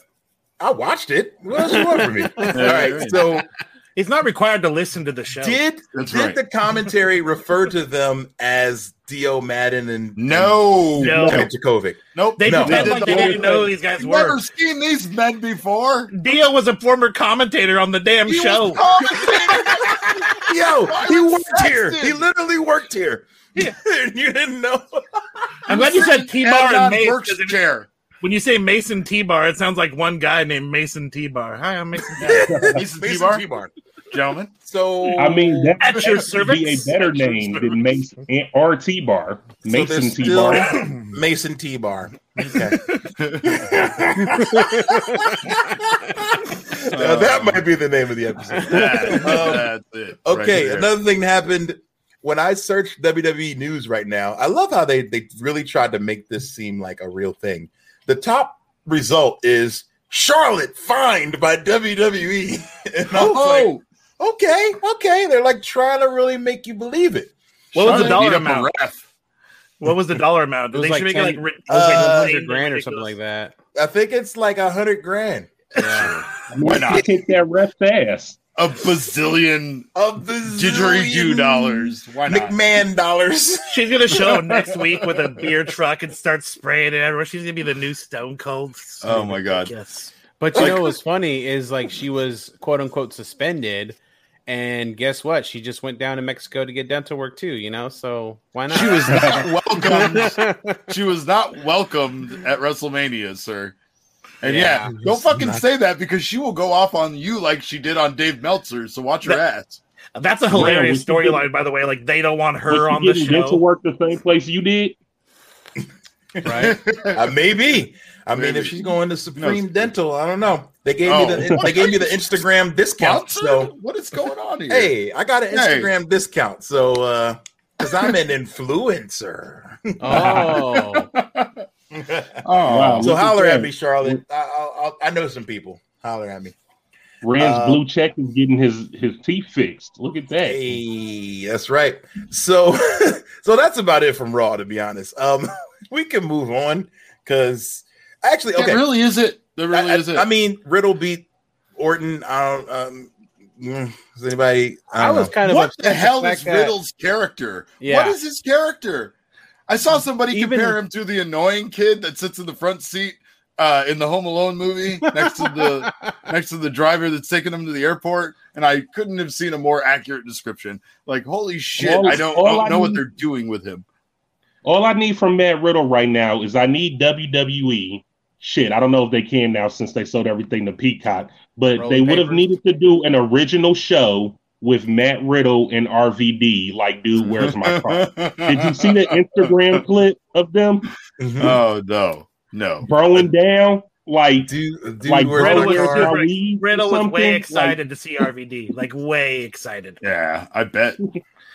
I watched it? What else you want from me? All right, so He's not required to listen to the show. did That's did right. the commentary refer to them as Dio Maddin and No, No. and Dijakovic? nope. They No. pretend they like they didn't know who these guys You've were. never seen these men before. Dio was a former commentator on the damn He show. was commentating. Yo, he I'm worked here. He literally worked here. Yeah. you didn't know. I'm glad you said T Bar And and on Mace. Burke's 'cause chair. When you say Mason T Bar, it sounds like one guy named Mason T Bar. Hi, I'm Mason T Bar. Mason Mason T-Bar? T-Bar. Gentlemen, So I mean, that At your that would be a better At name than Mason or T Bar. Mason there's T Bar. Mason T Bar. Okay. Now, that might be the name of the episode. That- Um, that's it. Okay, right another thing that happened when I search WWE news right now. I love how they they really tried to make this seem like a real thing. The top result is Charlotte fined by WWE. And I was Oh, like, okay, okay. They're like trying to really make you believe it. What was the dollar beat up a amount? ref. What was the dollar amount? It was They like should make 10 it like, it was like Uh, 100 grand or something like that I think it's like a hundred grand. yeah Why not? Kick that ref's ass. A bazillion Of didgeridoo dollars. Why not? McMahon dollars. She's gonna show up next week with a beer truck and start spraying it everywhere. She's gonna be the new Stone Cold. Oh my god. Yes. But you Like- know what's funny is like she was quote unquote suspended, and guess what? She just went down to Mexico to get dental work too. You know, so why not? She was not welcomed. she was not welcomed at WrestleMania, sir. And yeah, Yeah. don't fucking say that because she will go off on you like she did on Dave Meltzer. So watch your ass. That's a hilarious Yeah, storyline, by the way. Like they don't want her Was on she the getting dental show. work the same place you did? right? Uh, maybe. I mean, if she's going to Supreme No. Dental, I don't know. They gave Oh. me the they gave me the Instagram discount. So what is going on here? hey, I got an Hey. Instagram discount. So uh because I'm an influencer. Oh, Oh, Wow. so holler at me, Charlotte. I, I'll, I'll, know some people. Holler at me. Rand's Uh, blue check is getting his his teeth fixed. Look at that. Hey, that's right. So, so that's about it from Raw. To be honest, um, we can move on because actually, okay. That really is it. That really I, is it. I, I mean, Riddle beat Orton. I don't. Um, mm, does anybody? I, I don't was know. kind of what the the hell is that- Riddle's character? Yeah. What is his character? I saw somebody Even- compare him to the annoying kid that sits in the front seat uh, in the Home Alone movie next to the next to the driver that's taking him to the airport, and I couldn't have seen a more accurate description. Like, holy shit! All- I don't, don't I know what they're doing with him. All I need from Matt Riddle right now is I need WWE. Shit, I don't know if they can now since they sold everything to Peacock, but Rolling they would have needed to do an original show with Matt Riddle and RVD. Like, dude, where's my car? Did you see the Instagram clip of them Mhm. Oh no, no. throwing down? Like, dude, dude, like where's Riddle my was car? super- Ali or Riddle was something? way Like, excited to see RVD, like way excited. Yeah, I bet.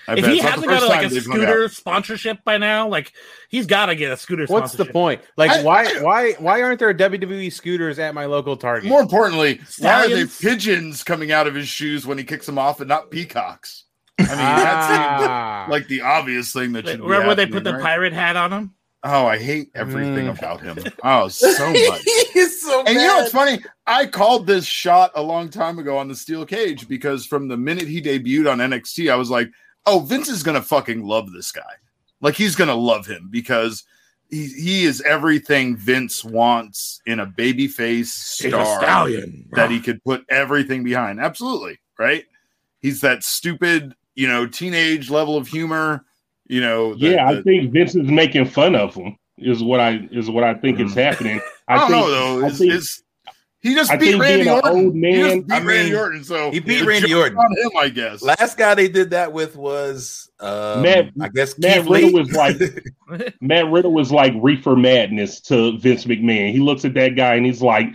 I if bet. he It's hasn't got a, like a they've hung out. scooter sponsorship by now, like he's got to get a scooter. What's the point? Like, I- why, why, why aren't there WWE scooters at my local Target? More importantly, why are they pigeons coming out of his shoes when he kicks them off and not peacocks? I mean, that seemed Ah. like the obvious thing that should be Remember when they put the right? pirate hat on him? Oh, I hate everything Mm. about him. Oh, so much. He's so And you know what's funny? I called this shot a long time ago on the steel cage because from the minute he debuted on NXT, I was like, "Oh, Vince is gonna fucking love this guy. Like he's gonna love him because he he is everything Vince wants in a babyface star that he could put everything behind. Absolutely, right? He's that stupid, you know, teenage level of humor. You know, the- yeah, I the- think Vince is making fun of him. Is what I is what I think is mm. happening. I I don't think, know though. I Is, think- is he just I beat Randy Orton? old he man- just beat I Randy Orton, so he beat Randy Orton. on him, I guess. Last guy they did that with was um, Matt- I guess Matt Keith Lee. Riddle was like Matt Riddle was like reefer madness to Vince McMahon. He looks at that guy and he's like,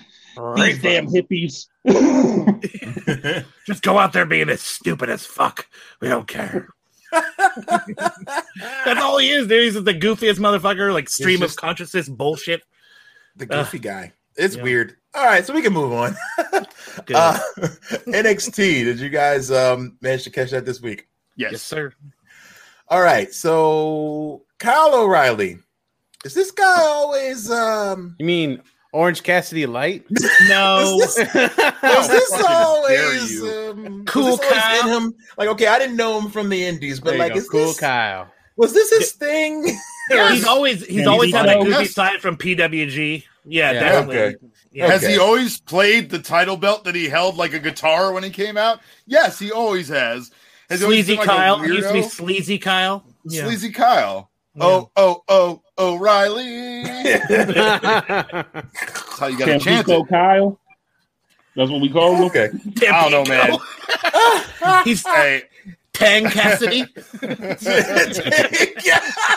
"These damn hippies." Just go out there being as stupid as fuck. We don't care. That's all he is, dude. He's the goofiest motherfucker, like stream just- of consciousness bullshit. the goofy guy. It's Yeah. weird. All right, so we can move on. Uh, NXT. Did you guys um, manage to catch that this week? yes. yes, sir. All right, so Kyle O'Reilly. Is this guy always um You mean Orange Cassidy Light? No. Is this, was How this always um, Cool this always Kyle. in him? Like, okay, I didn't know him from the Indies, but like, go. is cool this, Kyle. was this his thing? he's always he's Yeah, always he's had that funny. goofy side from PWG. Yeah, Yeah. definitely. Okay. Yeah. Has Okay. he always played the title belt that he held like a guitar when he came out? Yes, he always has. Has he always Sleazy been like Kyle. He used to be sleazy Kyle. Yeah. Sleazy Kyle. Yeah. Oh, oh, oh, O'Reilly. That's how you got to chant Tampico it. Kyle. That's what we call him. okay. I don't know, man. He's Hey, Tang Cassidy.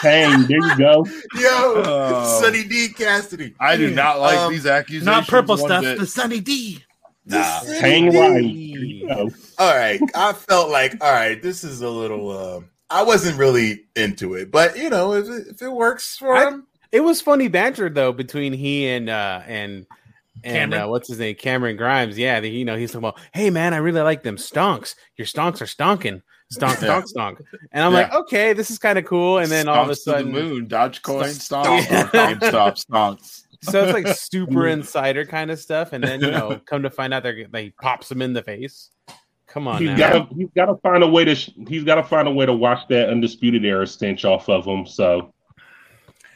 Dang, there you go. Yo, Oh. Sunny D. Cassidy. I do not like Um, these accusations. Not purple stuff. bit. The Sunny D. Nah. Sonny Hang D. You go. All right. I felt like, all right, this is a little, uh, I wasn't really into it, but you know, if it, if it works for I- him, it was funny banter though between he and uh and and uh, what's his name, Cameron Grimes. Yeah, the, you know he's talking about, hey man, I really like them stonks. Your stonks are stonking, stonk, Yeah. stonk, stonk. And I'm Yeah. like, okay, this is kind of cool. And then all of a sudden, the moon, Dogecoin, Stomp. stomp, Yeah. stomp, stomp, stomp. so it's like super insider kind of stuff. And then you know, come to find out they're they pops him in the face. Come on, He's now. got to he's got to find a way to sh- he's got to find a way to wash that undisputed era stench off of him. So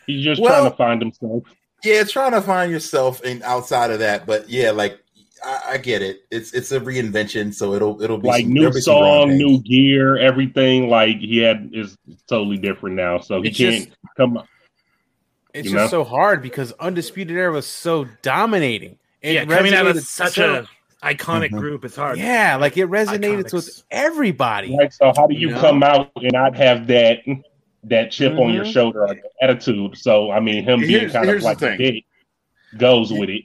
he's just Well- trying to find himself. yeah, trying to find yourself in outside of that, but yeah, like I, I get it. It's it's a reinvention, so it'll it'll be Like some- new there'll be some song, new gear, everything. Like he had is totally different now. So he It's can't just- come. It's you just know? so hard because undisputed era was so dominating. It yeah, coming out of such so- a iconic Mhm. group, it's hard. yeah, like it resonated Iconics. with everybody. Right. So how do you You know? come out and not have that that chip on your Mhm. shoulder, or attitude? So I mean, him being kind of like a goes with it.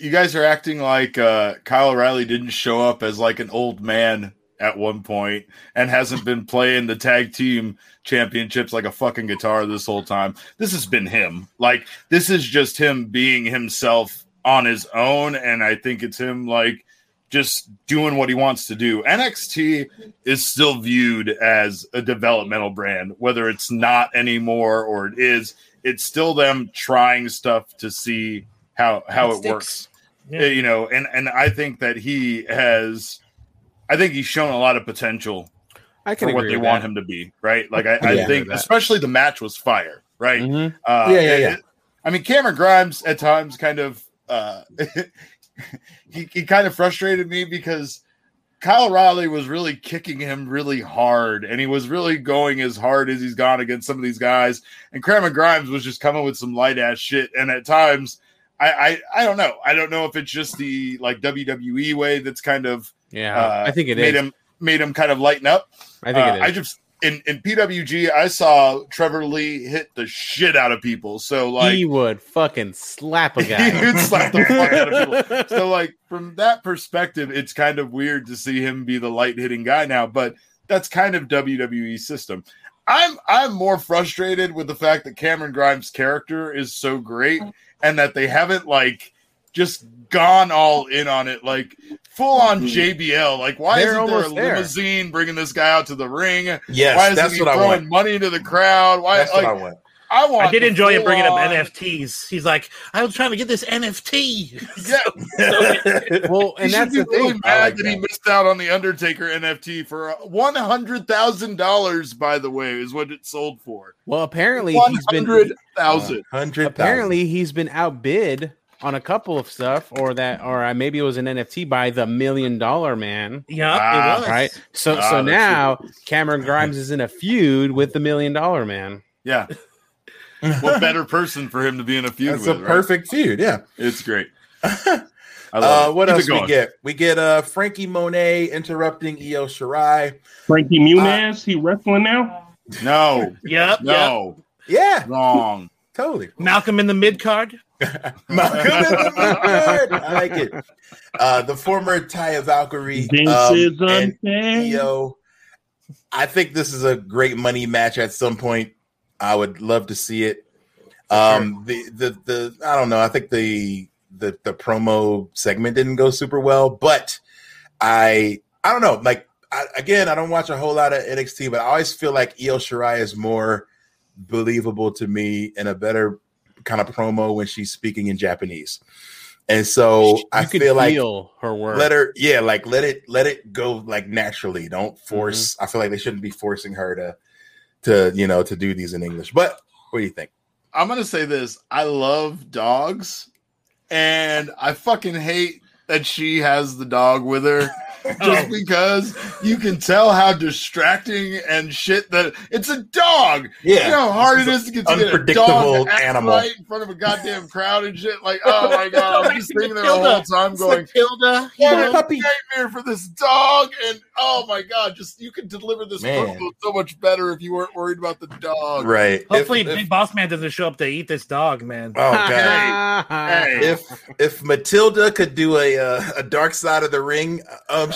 You guys are acting like uh, Kyle O'Reilly didn't show up as like an old man at one point and hasn't been playing the tag team championships like a fucking guitar this whole time. This has been him. Like this is just him being himself on his own and I think it's him like just doing what he wants to do. NXT is still viewed as a developmental brand, whether it's not anymore or it is. It's still them trying stuff to see how how it, It works. Sticks. Yeah. You know, and and I think that he has, I think he's shown a lot of potential I can for what they want that. him to be. Right? Like I, I Yeah. think, That. especially the match was fire. Right? Mhm. Uh, Yeah, yeah, yeah. it- I mean, Cameron Grimes at times kind of uh, he he kind of frustrated me because Kyle Riley was really kicking him really hard, and he was really going as hard as he's gone against some of these guys. And Cameron Grimes was just coming with some light ass shit, and at times. I, I, I don't know. I don't know if it's just the like WWE way that's kind of Yeah, uh, I think it made is. him made him kind of lighten up. I think Uh, it is. I just in in PWG, I saw Trevor Lee hit the shit out of people. So like he would fucking slap a guy. he would slap the fuck out of people. So like from that perspective, it's kind of weird to see him be the light hitting guy now, but that's kind of WWE system. I'm I'm more frustrated with the fact that Cameron Grimes' character is so great and that they haven't like just gone all in on it, like full on mm-hmm. JBL. Like, why They're isn't there a almost there. limousine bringing this guy out to the ring? Yes, Why isn't that's he what I throwing want. money into the crowd? Why? That's like, what I want. I want. I did enjoy him bringing up NFTs. He's like, I was trying to get this NFT. Yeah, well, and should that's be the really thing. mad like that, he missed out on the Undertaker NFT for one hundred thousand dollars. By the way, is what it sold for. Well, apparently he's been hundred thousand. Hundred apparently he's been outbid on a couple of stuff, or that, or uh, maybe it was an NFT by the Million Dollar Man. Yeah, Ah, it was. Right. So Ah, so that's now Cameron Grimes is in a feud with the Million Dollar Man. Yeah. what better person for him to be in a feud with That's a right? perfect feud. Yeah. It's great. I Uh, it. what Keep it else we get? We get uh Frankie Monet interrupting Io Shirai. Frankie Muniz, he wrestling now? No, Yep. yep. no, Yeah, wrong. totally. Malcolm in the mid card. Malcolm in the Middle. I like it. Uh, the former Taya Valkyrie This um, is and unfair. Io. I think this is a great money match at some point. I would love to see it. Um, the, the the I don't know. I think the the the promo segment didn't go super well, but I I don't know. Like I, again, I don't watch a whole lot of NXT, but I always feel like Io Shirai is more believable to me and a better kind of promo when she's speaking in Japanese. And so You I could feel like her work. let her yeah like let it let it go like naturally don't force i feel like they shouldn't be forcing her to to you know to do these in english but what do you think I'm gonna say this. I love dogs, and I fucking hate that she has the dog with her. Just because you can tell how distracting and shit that it's a dog. yeah You know how hard it is is to get to get a dog to animal. right in front of a goddamn crowd and shit. Like, oh my god, I'm just thinking there the whole time going, Matilda. "What Yeah, a puppy. nightmare for this dog!" And oh my god, just you could deliver this Man. so much better if you weren't worried about the dog. right Hopefully, if, if, Big Boss Man doesn't show up to eat this dog, man. oh god Hey, if if matilda could do a uh, a dark side of the ring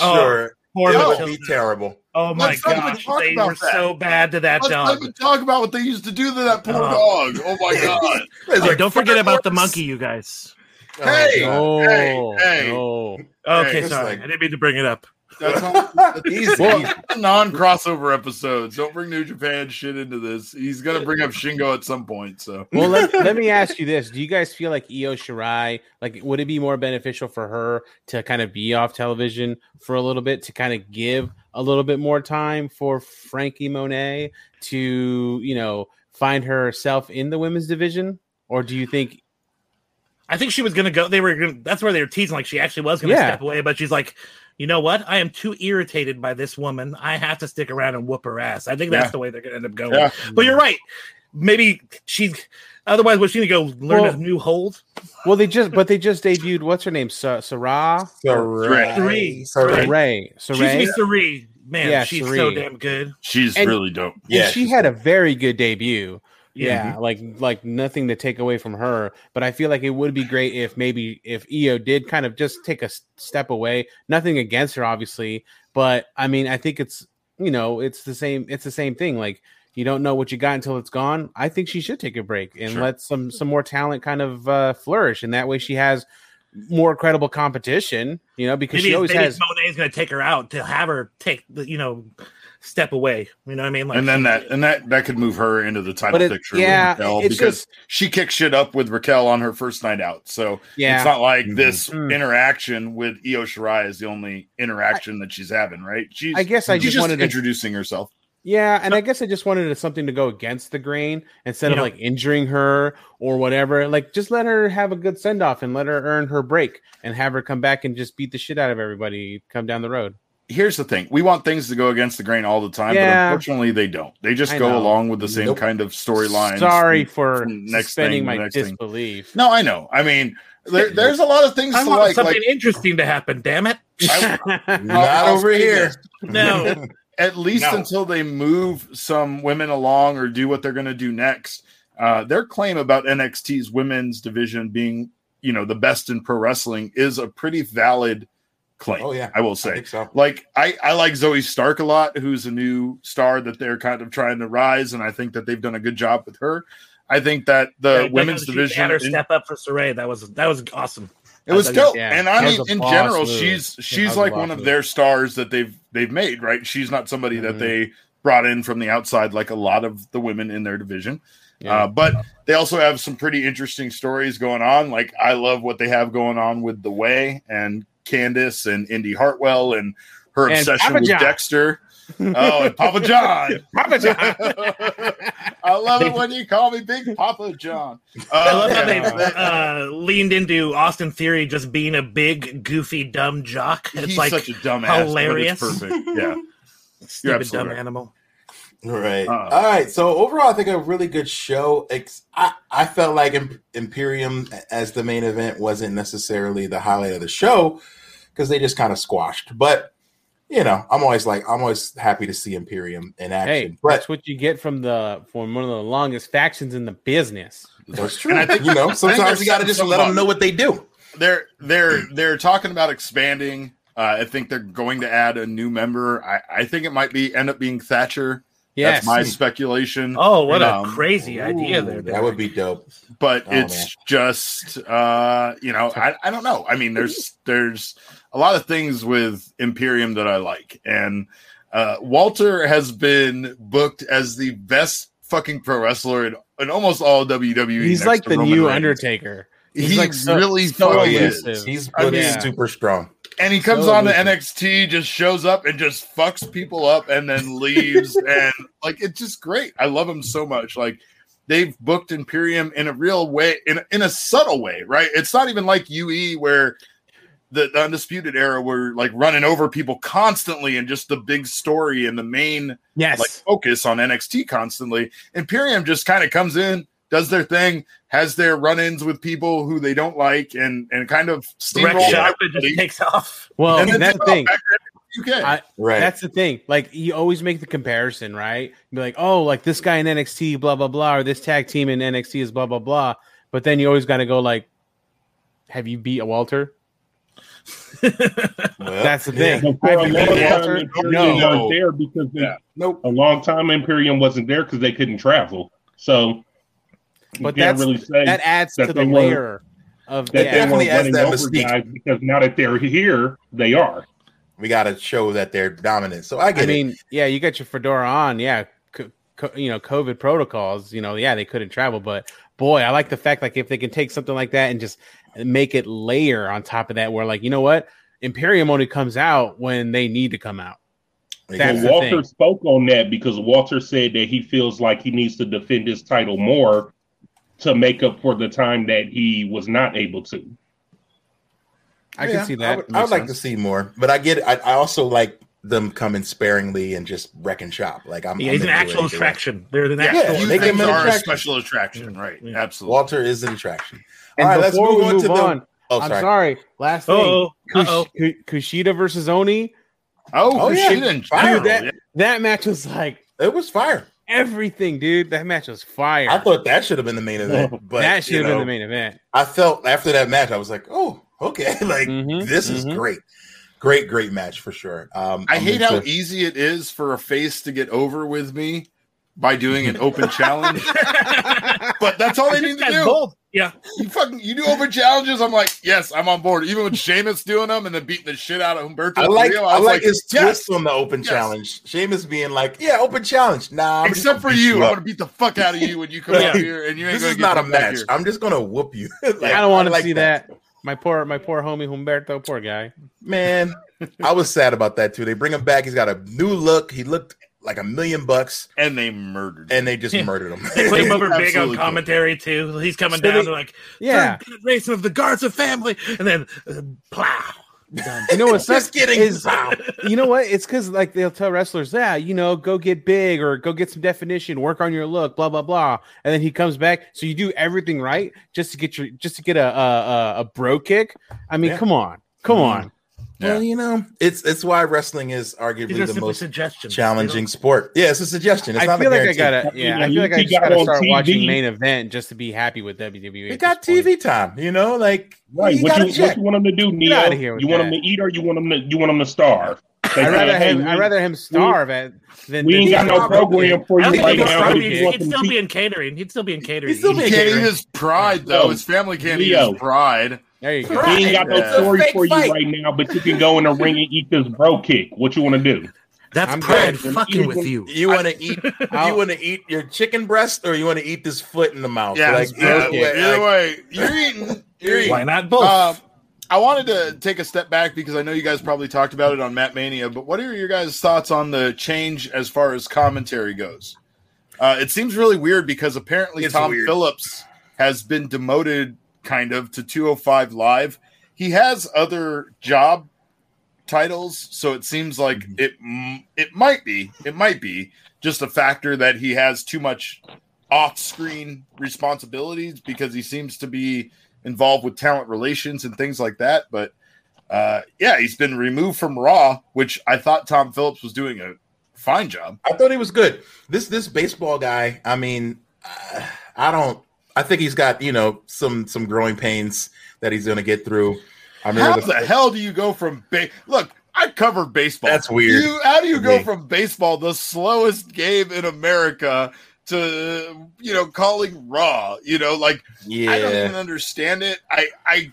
i'm Oh, sure Poor it would Matilda. be terrible Oh my Let's gosh, talk they about were that. so bad to that Let's not dog. even talk about what they used to do to that poor Oh. dog. Oh my god! It's Hey, like don't forget fire about the monkey, you guys. Oh, Hey! God. No, Hey, hey. no. Okay, it's sorry, like- I didn't mean to bring it up. That's all. That's Easy. non-crossover episodes. Don't bring New Japan shit into this. He's gonna bring up Shingo at some point. So Well, let, let me ask you this: Do you guys feel like Io Shirai, like, would it be more beneficial for her to kind of be off television for a little bit to kind of give a little bit more time for Frankie Monet to, you know, find herself in the women's division, or do you think? I think she was gonna go. They were. Gonna, that's where they were teasing, like she actually was gonna Yeah. step away, but she's like, you know what? I am too irritated by this woman. I have to stick around and whoop her ass. I think that's Yeah. the way they're gonna end up going. Yeah. But you're right. Maybe she's. Otherwise, was she gonna go learn Well- a new hold? Well, they just, but they just debuted. What's her name? Sa- Sarah. Sarai. Three. Sarai. Saray. She's Saray. Man, Yeah, she's Sari. so damn good. she's And- really dope. Yeah, and she she's had a very good debut. Yeah. Yeah, like like nothing to take away from her, but I feel like it would be great if maybe if Io did kind of just take a step away. Nothing against her, obviously, But I mean, I think it's you know, it's the same. It's the same thing. Like you don't know what you got until it's gone. I think she should take a break and Sure. let some some more talent kind of uh, flourish, and that way she has more credible competition. You know, because Maybe, she always maybe has. Monet is going to take her out to have her take the you know step away. You know what I mean? Like, and then that and that that could move her into the title it- picture yeah, with Raquel because just- she kicked shit up with Raquel on her first night out. So Yeah. it's not like Mhm. this Mm. interaction with Io Shirai is the only interaction that she's having, right? She's I guess I she's just wanted to introducing herself. Yeah, and I guess I just wanted something to go against the grain instead of know- like injuring her or whatever. Like, just let her have a good send off and let her earn her break and have her come back and just beat the shit out of everybody come down the road. Here's the thing: we want things to go against the grain all the time, Yeah. but unfortunately, they don't. They just I go know. along with the same Nope. kind of storyline Sorry for from next suspending thing, my next thing. disbelief. No, I know. I mean, there, there's a lot of things I to want like. something like interesting to happen. Damn it! I- Not I'll over here. No, at least No. until they move some women along or do what they're going to do next. Uh, their claim about NXT's women's division being, you know, the best in pro wrestling is a pretty valid claim. Oh yeah, I will I say. think so. Like I, I like Zoey Stark a lot, who's a new star that they're kind of trying to rise, and I think that they've done a good job with her. I think that the Like, women's division had her step up for Saray. That was that was awesome. it was I dope, yeah, and I mean, in general, move. she's she's was like one of move. their stars that they've they've made. Right, she's not somebody that Mhm. they brought in from the outside like a lot of the women in their division. Yeah. Uh, but they also have some pretty interesting stories going on. Like I love what they have going on with the Way and Candice and Indy Hartwell and her And obsession Papa with John. Dexter. Oh, and Papa John. Papa John. I love it when you call me Big Papa John. I love Uh, how they uh, leaned into Austin Theory just being a big, goofy, dumb jock. It's He's like such a dumbass. hilarious. Perfect. Yeah. stupid absolutely dumb right. animal. Right. Uh. All right. So overall, I think a really good show. I, I felt like Imperium as the main event wasn't necessarily the highlight of the show because they just kind of squashed. But you know, I'm always like I'm always happy to see Imperium in action. hey, but that's what you get from the from one of the longest factions in the business. that's true. And I think- you know, I sometimes you got to just something let them know what they do. they're they're they're talking about expanding. Uh, I think they're going to add a new member. I, I think it might be end up being Thatcher. Yes. That's my speculation. Oh, what a Um, crazy idea there. That would be dope. but Oh, it's man. just uh you know I, I don't know i mean there's there's a lot of things with imperium that i like and uh walter has been booked as the best fucking pro wrestler in, in almost all wwe He's like the Roman new Reigns. Undertaker. He's he like so- really so fucking elusive. is He's I really mean- super strong. And he comes So on to elusive. nxt just shows up and just fucks people up and then leaves and like it's just great i love him so much like they've booked Imperium in a real way, in in a subtle way, right? It's not even like UE where the, the undisputed era were like running over people constantly and just the big story and the main Yes. like focus on NXT constantly. Imperium just kind of comes in, does their thing, has their run-ins with people who they don't like, and and kind of Wreck shop and just takes off. well, and that's the thing. back. I- Right. That's the thing. Like you always make the comparison, right? Be like, oh, like this guy in NXT, blah blah blah, or this tag team in NXT is blah blah blah. But then you always got to go like, have you beat a Walter? Well, That's the thing. But for a Have you long beat time, Walter? Imperium No. wasn't there because they, Yeah. Nope. a long time Imperium wasn't there because they couldn't travel. So you But can't that's really say that adds that to they the weren't- layer of that yeah. they definitely weren't adds running that over mystique. guys because now that they're here, they are. We got to show that they're dominant. So I get I it. mean, yeah, you got your fedora on, yeah. Co- co- you know, COVID protocols. You know, yeah, they couldn't travel, but boy, I like the fact like if they can take something like that and just make it layer on top of that, where like you know what, Imperium only comes out when they need to come out. That's But the Walter thing. spoke on that because Walter said that he feels like he needs to defend his title more to make up for the time that he was not able to. I Yeah, can see that. I would, I would like to see more, but I get. I, I also like them coming sparingly and just wrecking shop. Like I'm. Yeah, I'm he's an actual attraction. They're an Yeah, actual. Yeah, you make him things an are a attraction. special attraction, right? Yeah. Absolutely. Walter is an attraction. And All right, let's before move on move to the- on, Oh, I'm sorry. sorry. Last thing, Uh-oh. Kush- Uh-oh. Ku- Kushida versus Oni. Oh, Oh, yeah. Kushida in Fire. Dude, that yeah. that match was like It was fire. Everything, dude. That match was fire. I thought that should have been the main event, but that should you have been the main event. I felt after that match, I was like, oh, okay, like Mhm, this is mhm. great. great, great match for sure. Um, I I'm hate how into- easy it is for a face to get over with me by doing an open challenge. but that's all they need to do. bold. Yeah. You fucking you do open challenges. I'm like, yes, I'm on board. Even with Sheamus doing them and then beating the shit out of Humberto. I like Carrillo, I was like his yes. twist on the open Yes. challenge. Sheamus being like, "Yeah, open challenge." Nah, I'm Except for gonna you, I'm gonna beat the fuck out of you when you come out here and you ain't This gonna is not a match. I'm just gonna whoop you. Like, I don't want to like see that. My poor, my poor homie Humberto, poor guy. Man, I was sad about that too. They bring him back. He's got a new look. He looked like a million bucks, And they murdered. him. and they just murdered him. They put him over big Absolutely on cool. commentary too. He's coming So down. they- they're like, Yeah, third generation of the Garza family, and then uh, plow. Done. you know what's just kidding. is you know what? It's because like they'll tell wrestlers, yeah, you know, go get big or go get some definition, work on your look, blah blah blah, and then he comes back. So you do everything right just to get your just to get a a, a, a bro kick. I mean, Yeah. come on, come Mhm. on. Well, you know, it's it's why wrestling is arguably the most suggestions. challenging sport. Yeah, it's a suggestion. It's I not feel a like I gotta, yeah, You I feel like I just got gotta on start watching TV. main event just to be happy with WWE. It got this point. TV time, you know, like Right. You What you, what you want him to do, Neo? outta here with You want that. him to eat or you want him to you want him to starve? I'd rather hey, him. I'd rather him starve at than We ain't got no program for you don't right he'd, now. still be, just want he'd still be in catering. He'd still be in catering. He'd still be in can't eat catering. his pride though. Yo. His family can't eat his pride. There you go. Right. We ain't got no It's story fake for fight. you right now, but you can go in the ring and eat this bro kick. What you want to do? That's I'm pride good. fucking with you. You want to eat? You want to eat your chicken breast, or you want to eat this foot in the mouth? Yeah, like, yeah, either way, either like, way, you're eating. You're eating. Why not both? Um, I wanted to take a step back because I know you guys probably talked about it on Matt Mania, but what are your guys' thoughts on the change as far as commentary goes? Uh, it seems really weird because apparently It's Tom weird. Phillips has been demoted kind of to 205 Live. He has other job titles, so it seems like Mm-hmm. it it might be it might be just a factor that he has too much off-screen responsibilities because he seems to be involved with talent relations and things like that. But uh, yeah, he's been removed from Raw, which I thought Tom Phillips was doing a fine job. I thought he was good. This this baseball guy. I mean, uh, I don't. I think he's got you know some some growing pains that he's going to get through. I How remember the hell do you go from ba- look? I covered baseball. That's weird You, how do you go me. from baseball, the slowest game in America, to you know calling Raw? You know, like yeah. I don't even understand it. I, I,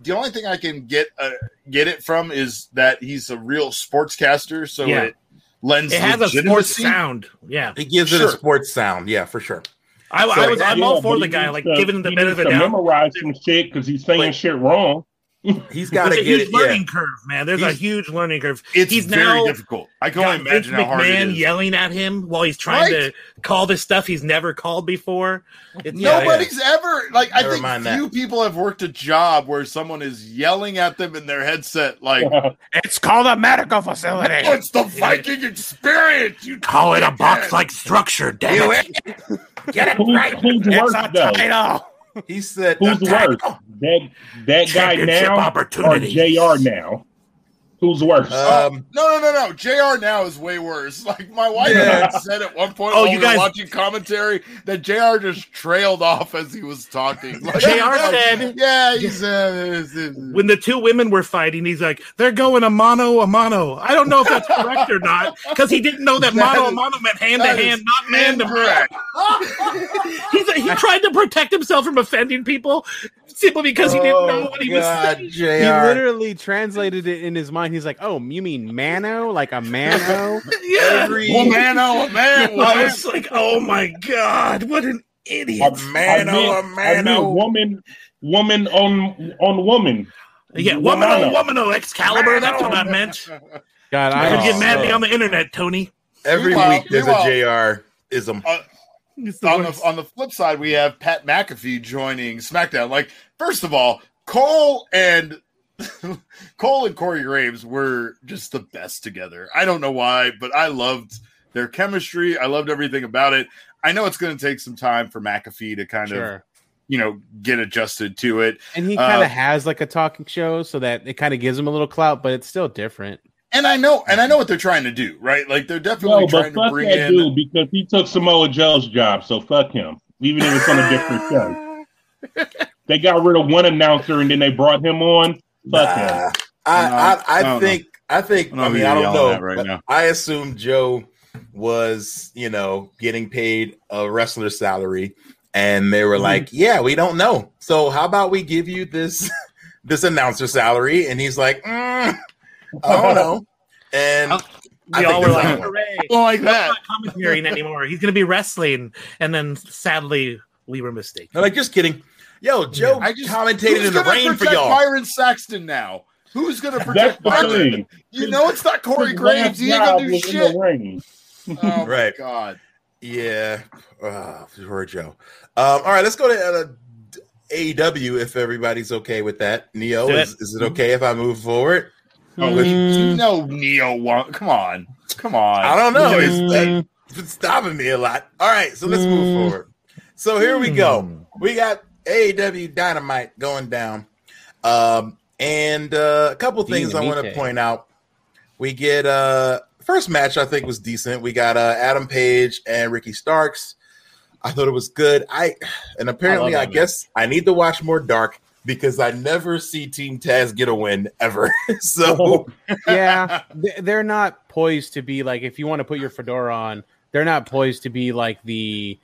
the only thing I can get uh, get it from is that he's a real sportscaster, so Yeah. it lends it has a sports sound. Yeah, He gives it a sports sound. Yeah, for sure. I, I So- was. I'm all for the guy, like to- giving him the benefit of the doubt. memorize some shit because he's saying Wait. shit wrong. He's got a get huge it. Yeah. learning curve, man. There's a huge learning curve. It's He's very now difficult. I can got only imagine Vince how hard it McMahon is. yelling at him while he's trying Right? to call this stuff he's never called before. It's, yeah, Nobody's ever like I think mind that. few people have worked a job where someone is yelling at them in their headset like It's called a medical facility. It's the Viking experience. You call it a box-like structure. Damn it! Get it Who's, right. who's It's worse a though? title. He said, Who's worse? That that guy now or opportunities. Jr. now? Who's worse? Um, No, no, no, no. Jr. now is way worse. Like my wife Yeah. had said at one point Oh, while you we guys- were watching commentary that Jr. just trailed off as he was talking. Like, JR like, said- "Yeah, he's uh, When the two women were fighting, he's like, "They're going a mano a mano." I don't know if that's correct or not because he didn't know that, That mano a mano meant hand to hand, not man to man. he tried to protect himself from offending people simply because he didn't know oh, what he was God, saying. Jr. He literally translated it in his mind. He's like, "Oh, you mean mano, like a mano?" Yeah, Every Well, man, oh man, I was like, "Oh my god, what an idiot!" a man, I oh, a meant- I man, oh. woman, woman on on woman. Yeah, womano, Womano. womano, Excalibur. That's what I meant. God, I I could Oh, get mad at me on the internet, Tony. Every Meanwhile- week there's a JR ism. Uh, it's the on the worst. on the flip side, we have Pat McAfee joining SmackDown. Like, first of all, Cole and Cole and Corey Graves were just the best together. I don't know why, but I loved their chemistry. I loved everything about it. I know it's going to take some time for McAfee to kind of you know get adjusted to it. And he kind Uh, of has like a talking show, so that it kind of gives him a little clout, but it's still different. And I know, and I know what they're trying to do, right? Like they're definitely No, but trying to bring that in. dude because he took Samoa Joe's job. So fuck him, even if it's on a different show. They got rid of one announcer and then they brought him on. Fuck him. I I, I I don't think I think I I mean I don't know. right but. I assume Joe was you know getting paid a wrestler salary, and they Mm-hmm. were like, "Yeah, we don't know. So how about we give you this this announcer salary?" And he's like, mm, "I don't know." And I We all were like, that one. hooray. Well, like He's that. not commentating anymore. He's going to be wrestling. And then sadly, we were mistaken. They're like, just kidding. Yo, Joe I just commentated who's in the gonna rain for y'all. Byron Saxton now. Who's gonna That's protect Byron? You know it's not Corey His Graves. last He ain't gonna do shit. the ring. Oh my Right. god. Yeah, uh, for Joe. Um, all right, let's go to uh, AEW if everybody's okay with that. Neo, Do it. is, is it okay if I move forward? Oh, With- you know Neo won. Come on. Come on. I don't know. It's, Mm. it's been stopping me a lot. All right, so let's move Mm. forward. So here we go. We got AEW Dynamite going down, um, and uh, a couple things I want to point out. We get uh, first match. I think was decent. We got uh, Adam Page and Ricky Starks. I thought it was good. I and apparently I I, guess I need to watch more Dark because I never see Team Taz get a win ever. so yeah, they're not poised to be like if you want to put your fedora on, they're not poised to be like the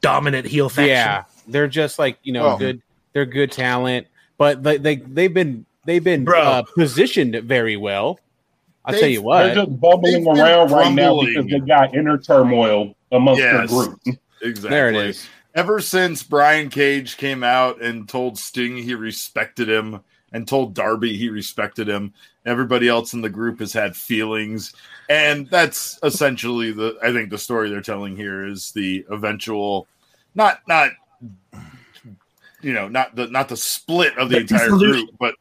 Dominant heel faction. yeah. They're just like you know Oh. good. They're good talent, but they, they they've been they've been uh, positioned very well. I'll tell They've- you what, They're just bubbling They've been around right now because they got inner turmoil amongst Yes. their group. Exactly. There it is. Ever since Brian Cage came out and told Sting he respected him and told Darby he respected him, everybody else in the group has had feelings. And that's essentially the I think the story they're telling here is the eventual not not you know, not the not the split of the The entire dissolution. group, but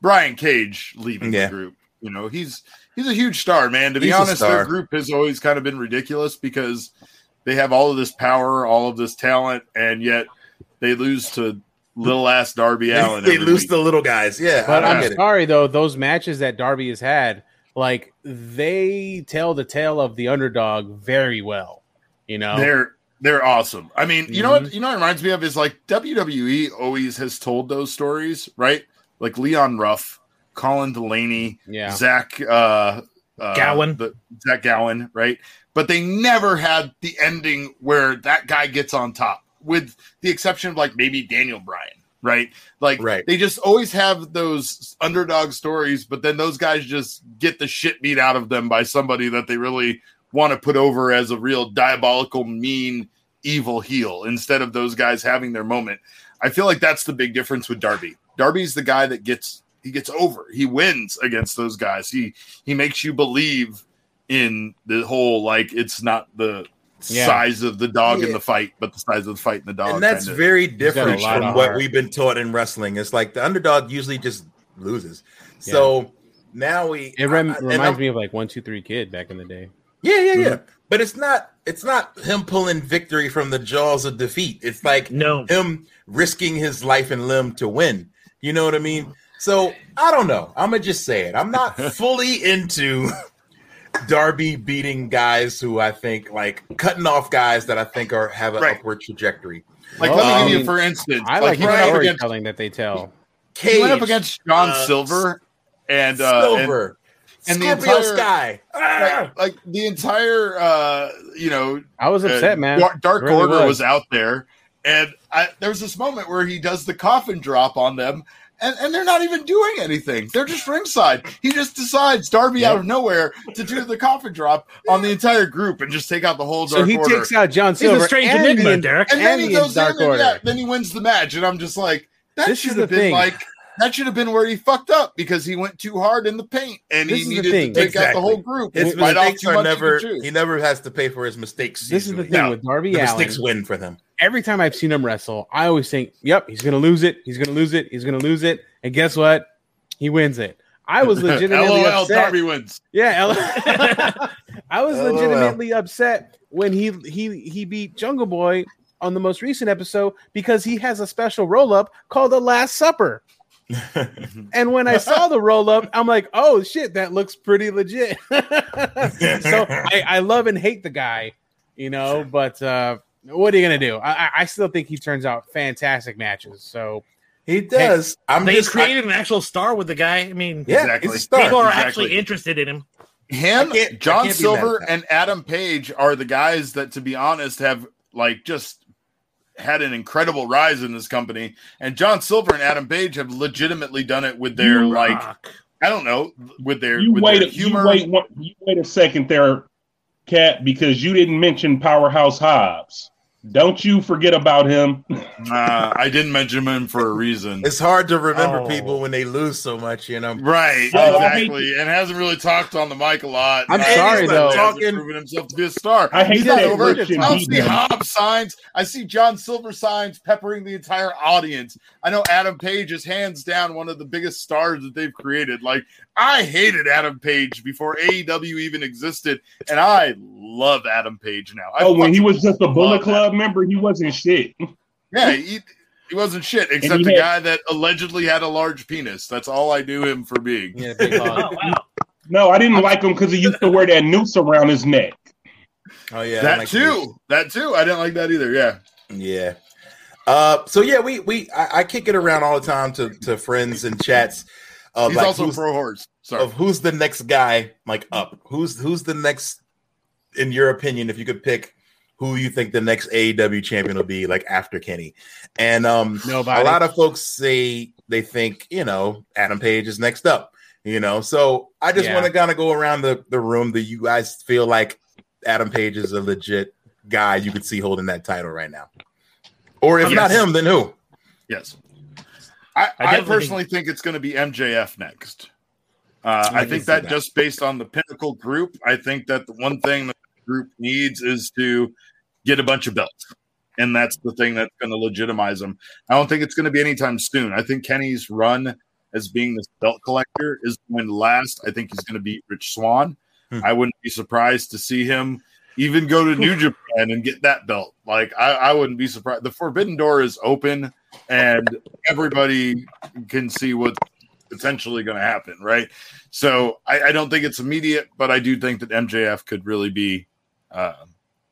Brian Cage leaving Yeah. the group. You know, he's he's a huge star, man. To be He's honest, star. their group has always kind of been ridiculous because they have all of this power, all of this talent, and yet they lose to little ass Darby Allin. they lose week. the little guys. Yeah, But I I'm it. sorry though, those matches that Darby has had, like they tell the tale of the underdog very well. You know, They're they're awesome. I mean, you know Mm-hmm. what? You know what it reminds me of is like WWE always has told those stories, right? Like Leon Ruff, Colin Delaney, yeah. Zach uh, uh, Gowen. the, Zach Gowen, right? But they never had the ending where that guy gets on top, with the exception of like maybe Daniel Bryan, right? Like Right. they just always have those underdog stories, but then those guys just get the shit beat out of them by somebody that they really want to put over as a real diabolical, mean, evil heel instead of those guys having their moment. I feel like that's the big difference with Darby. Darby's the guy that gets he gets over. He wins against those guys. He he makes you believe in the whole like it's not the Yeah. size of the dog in the fight, but the size of the fight in the dog. and that's kinda. very different from what we've been taught in wrestling. It's like the underdog usually just loses. So now we It rem- I- I- reminds me of like one, two, three kid back in the day. Yeah, yeah, yeah. Mm-hmm. But it's not it's not him pulling victory from the jaws of defeat. It's like No. him risking his life and limb to win. You know what I mean? So I don't know. I'm gonna just say it. I'm not fully into Darby beating guys who I think like cutting off guys that I think are have an Right. upward trajectory. like Well, let me I give you mean, for instance. I like he the went up against storytelling that they tell. Cage he went up against John uh, Silver and uh Silver, and the Scorpio entire- Sky. Ah! like, like the entire uh you know I was upset, uh, man. Dark, Dark Really Order was. was. out there, and I, there was this moment where he does the coffin drop on them, and, and they're not even doing anything. They're just ringside. He just decides Darby out of nowhere to do the coffin drop on the entire group and just take out the whole So he Order. takes out John He's Silver a strange and enigma, the- Derek. and then and he goes in, and yeah, then he wins the match, and I'm just like, that This should have been thing. like. That should have been where he fucked up because he went too hard in the paint and This he is the needed to thing. take out the whole group. His and mistakes are much of the never. He never has to pay for his mistakes. This is the thing No. with Darby The Allin. mistakes win for them. Every time I've seen him wrestle, I always think, "Yep, he's gonna lose it. He's gonna lose it. He's gonna lose it." And guess what? He wins it. I was legitimately LOL, upset. Darby wins. Yeah, L- I was LOL. legitimately upset when he he he beat Jungle Boy on the most recent episode because he has a special roll up called the Last Supper. and when I saw the roll up, I'm like, oh shit, that looks pretty legit. so I, I love and hate the guy, you know, but uh, what are you gonna do? I, I- I still think he turns out fantastic matches. So He does. I'm they just created an actual star with the guy. I mean, yeah, Exactly. he's a star. people are exactly. actually interested in him. Him, I can't- I John can't be mad at Silver, and Adam Page are the guys that, to be honest, have like just had an incredible rise in this company. And John Silver and Adam Page have legitimately done it with their You like Rock. I don't know with their You with wait. their a- humor. You wait. One, you wait a second there, Cat, because you didn't mention Powerhouse Hobbs. Don't you forget about him. Uh, I didn't mention him for a reason. It's hard to remember Oh. people when they lose so much, you know. Right, Oh, exactly, and hasn't really talked on the mic a lot. I'm And sorry, he's though. hasn't Talking- proven himself to be a star. I hate He's that not over. I see him. Hobbs signs. I see John Silver signs peppering the entire audience. I know Adam Page is hands down one of the biggest stars that they've created. Like I hated Adam Page before AEW even existed, and I love Adam Page now. I Oh, when he was just a Bullet love Club member, he wasn't shit. Yeah, he, he wasn't shit except the had- guy that allegedly had a large penis. That's all I knew him for being. Yeah, big. Oh wow! No, I didn't like him because he used to wear that noose around his neck. Oh yeah, that like too. That too. I didn't like that either. Yeah. Yeah. Uh, so yeah, we we I, I kick it around all the time to to friends and chats. Of He's like also pro horse. Sorry. of who's the next guy like up? Who's who's the next in your opinion? If you could pick who you think the next AEW champion will be, like after Kenny, and um, Nobody. a lot of folks say they think you know Adam Page is next up. You know, so I just Yeah. want to kind of go around the the room. Do you guys feel like Adam Page is a legit guy you could see holding that title right now? Or if not him, then who? Yes. I, I I, definitely personally think it's going to be MJF next. Uh, I I, think that, that. just based on the pinnacle group, I think that the one thing that the group needs is to get a bunch of belts. And that's the thing that's going to legitimize them. I don't think it's going to be anytime soon. I think Kenny's run as being this belt collector is going to last. I think he's going to beat Rich Swann. Hmm. I wouldn't be surprised to see him even go to New Japan and get that belt. Like I, I wouldn't be surprised. The Forbidden Door is open, and everybody can see what's potentially going to happen, right? So I, I don't think it's immediate, but I do think that MJF could really be, uh,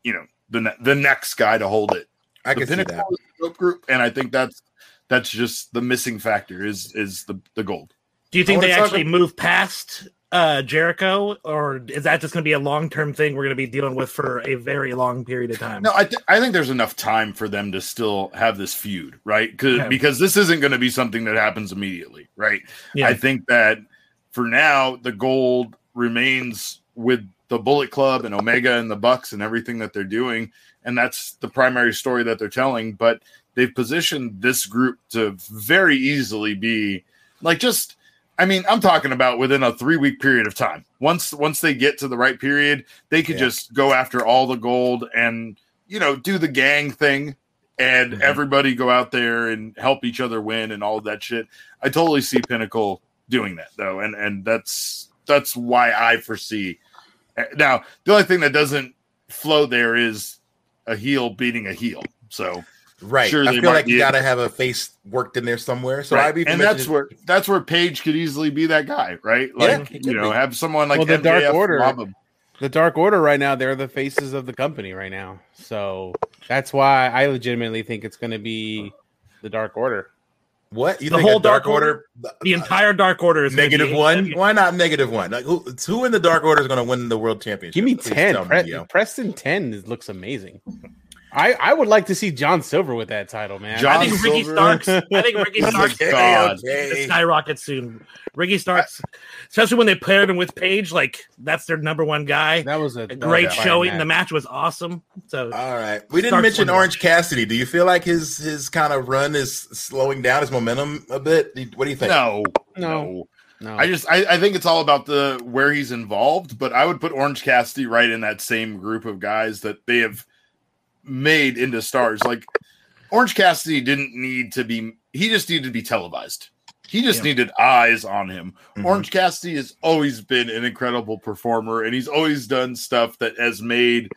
you know, the ne- the next guy to hold it. I the can see pinnacle that. is the group, and I think that's that's just the missing factor is is the the gold. Do you think they actually ab- move past uh, Jericho, or is that just going to be a long term thing we're going to be dealing with for a very long period of time? No, I th- I think there's enough time for them to still have this feud, right? 'Cause- Okay. Because this isn't going to be something that happens immediately, right? Yeah. I think that for now the gold remains with the Bullet Club and Omega and the Bucks and everything that they're doing, and that's the primary story that they're telling. But they've positioned this group to very easily be like just. I mean, I'm talking about within a three week period of time. Once once they get to the right period, they could Yeah. just go after all the gold and you know do the gang thing and Mhm. everybody go out there and help each other win and all of that shit. I totally see Pinnacle doing that though, and and that's that's why I foresee. uh, Now, the only thing that doesn't flow there is a heel beating a heel. So Right. Sure, I feel like you got to have a face worked in there somewhere. So right. I'd be and that's where that's where Page could easily be that guy, right? Like he could you know, be. have someone like Well, the Dark Order- rob. The Dark Order right now, they're the faces of the company right now. So that's why I legitimately think it's going to be the Dark Order. what you The think whole Dark, Dark Order, the entire Dark Order is negative be one. AEW. Why not negative one? Like who, who in the Dark Order is going to win the world championship? Give me Please 10. tell me, Pre- Preston 10 looks amazing. I, I would like to see John Silver with that title, man. John I think Ricky Silver. Starks. I think Ricky Starks oh Okay, God. okay. skyrocket soon. Ricky Starks, especially when they paired him with Page, like that's their number one guy. that was a, A great a fire showing. match. The match was awesome. So All right. We didn't Starks mention Orange match. Cassidy. Do you feel like his his kind of run is slowing down his momentum a bit? What do you think? No, No. no. No. I just I, I think it's all about the where he's involved, but I would put Orange Cassidy right in that same group of guys that they have made into stars. Like Orange Cassidy didn't need to be he just needed to be televised. He just Yeah. needed eyes on him. Mhm. Orange Cassidy has always been an incredible performer and he's always done stuff that has made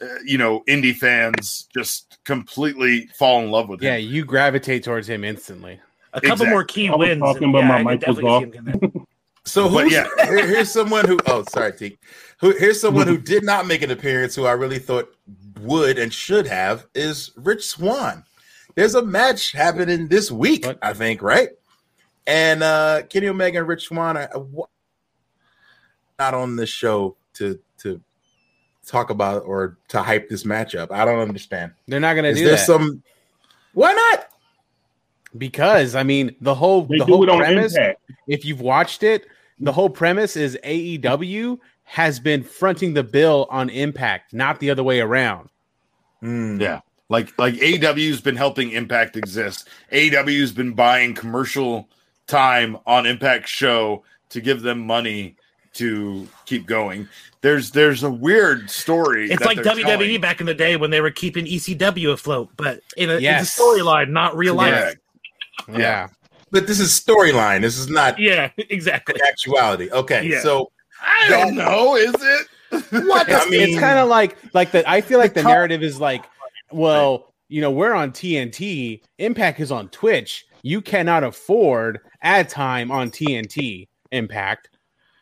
uh, you know indie fans just completely fall in love with him. yeah, you gravitate towards him instantly. a couple Exactly. more key I was wins. talking, and, but yeah, my I could mic was off. see him getting that. So who's, yeah. here- here's someone who oh sorry T. Who here's someone who did not make an appearance who I really thought would and should have is Rich Swann. there's a match happening this week, What? I think, right? And uh Kenny Omega and Rich Swann are not on the show to to talk about or to hype this matchup. I don't understand. They're not going to Is do there that some? Why not? because I mean the whole They the whole premise. If you've watched it, the whole premise is AEW has been fronting the bill on Impact, not the other way around. Hmm. Yeah. Like like AW's been helping Impact exist. AW's been buying commercial time on Impact show to give them money to keep going. There's there's a weird story. It's that like WWE telling. back in the day when they were keeping ECW afloat, but in a, Yes. a storyline, not real life. Yeah. Yeah, But this is storyline. This is not Yeah, exactly. actuality. Okay, Yeah. so I don't know, is it? What? I it's, mean, it's kind of like like the. I feel like the co- narrative is like, well, you know, we're on TNT. Impact is on Twitch. You cannot afford ad time on TNT. Impact.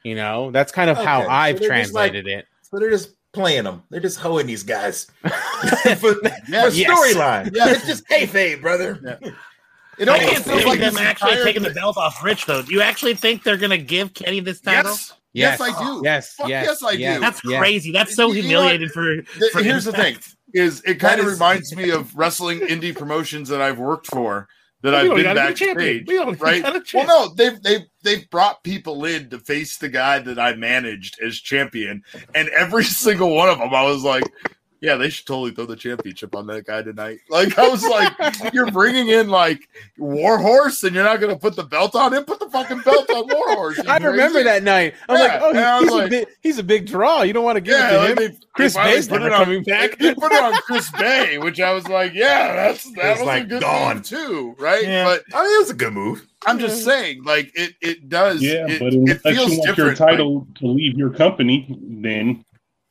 You know, that's kind of how Okay, so I've they're just like- translated it. so they're just playing them. They're just hoeing these guys for, for storyline. Yes. It's just kayfabe, brother. It I almost can't feels like them this actually taking the belt off Rich, though. Do you actually think they're going to give Kenny this title? Yes. Yes, I do. Yes, Fuck yes, yes, I yes. do. That's Yeah. crazy. That's so You know humiliating for, for here's the thing is it kind That of is- reminds me of wrestling indie promotions that I've worked for that We I've been gotta be a champion. backstage, We don't right? gotta Well, no, they've they've they've brought people in to face the guy that I managed as champion, and every single one of them, I was like, yeah, they should totally throw the championship on that guy tonight. Like I was like, you're bringing in like Warhorse, and you're not going to put the belt on him. Put the fucking belt on Warhorse. I remember crazy? that night. I'm Yeah, oh, like, oh, and he- he's, like- a big, he's a big draw. You don't want to give Yeah, it to like him. they, they Chris finally Bay's put never it on- coming back. They put it on Chris Bay, which I was like, yeah, that's that It's was like a good gone. move too, right? Yeah. But I mean, it was a good move. I'm just saying, like it, it does. Yeah, it, but it unless feels you want different. your title to leave your company, then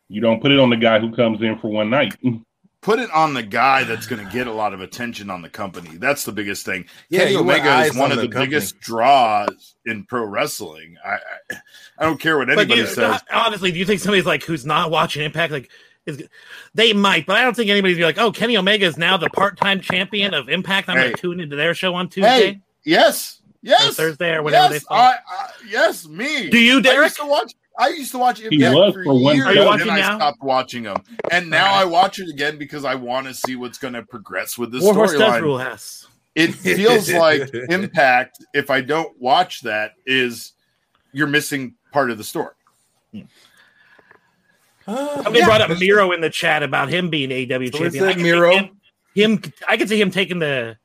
you don't put it on the guy who comes in for one night. put it on the guy that's going to get a lot of attention on the company. That's the biggest thing. Yeah, Kenny Omega is one on of the, the biggest draws in pro wrestling. I, I, I don't care what But anybody you- says. honestly, do you think somebody's like who's not watching Impact like is they might, but I don't think anybody's be like, oh, Kenny Omega is now the part-time champion of Impact. I'm Hey. going to tune into their show on Tuesday. Hey, yes, yes, Or Thursday or whenever yes, they fall. I, I, yes, me. Do you, I Derek? used to watch. I used to watch Impact was for, for one years, Are and watching then I now? stopped watching them, and now I watch it again because I want to see what's going to progress with this Warhorse does storyline. rule house. It feels like Impact. If I don't watch that, is you're missing part of the story. Uh, Somebody brought up Miro in the chat about him being AW So champion. it I could see Miro? Him, him, I could see him taking the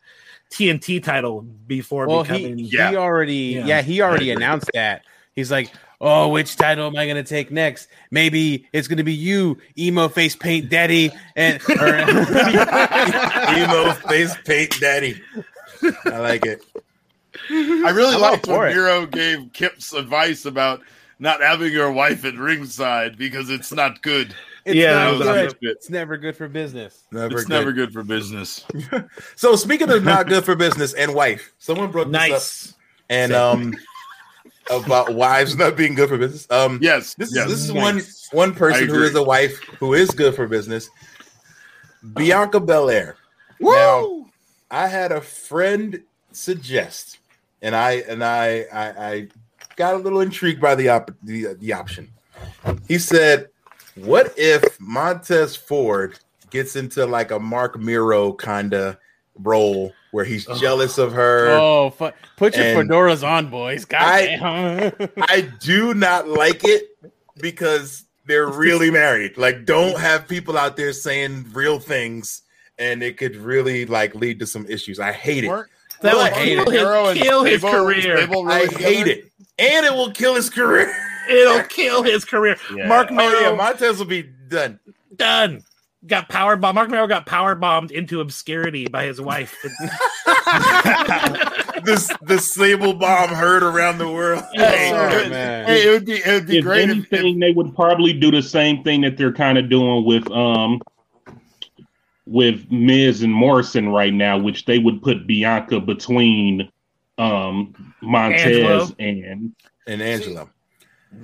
TNT title before Well, he. Yeah. he already, Yeah. yeah, he already announced that. He's like, oh, which title am I going to take next? Maybe it's going to be you, emo face paint daddy, and or, Emo face paint daddy. I like it. I really I'm all liked when for it. Miro gave Kip's advice about not having your wife at ringside because it's not good. it's Yeah, not that good. It's never good for business. Never it's good. never good for business. So speaking of not good for business and wife, someone brought this up nice. and um about wives not being good for business. Um, Yes, this yes. is this is Nice. one one person I who agree. is a wife who is good for business. Bianca Belair. Woo! Now, I had a friend suggest, and I and I I, I got a little intrigued by the op- the, the option. He said, "What if Montez Ford gets into like a Marc Mero kind of role where he's oh. jealous of her?" Oh, fu- put your And fedoras on, boys. God I- damn. I do not like it because they're really married. Like, don't have people out there saying real things, and it could really like lead to some issues. I hate it. Weren't- That weren't will kill Miro his, kill his career. Sable I hate it, and it will kill his career. It'll kill his career. Yeah. Mark Oh Miro yeah, Montez will be done. done. Got power bomb. Marc Mero got power bombed into obscurity by his wife. this the Sable bomb heard around the world. Hey, Oh, it- man. hey, it would be it would be if great if, if anything, they would probably do the same thing that they're kind of doing with um with Miz and Morrison right now, which they would put Bianca between um Montez Angelo. and And Angela.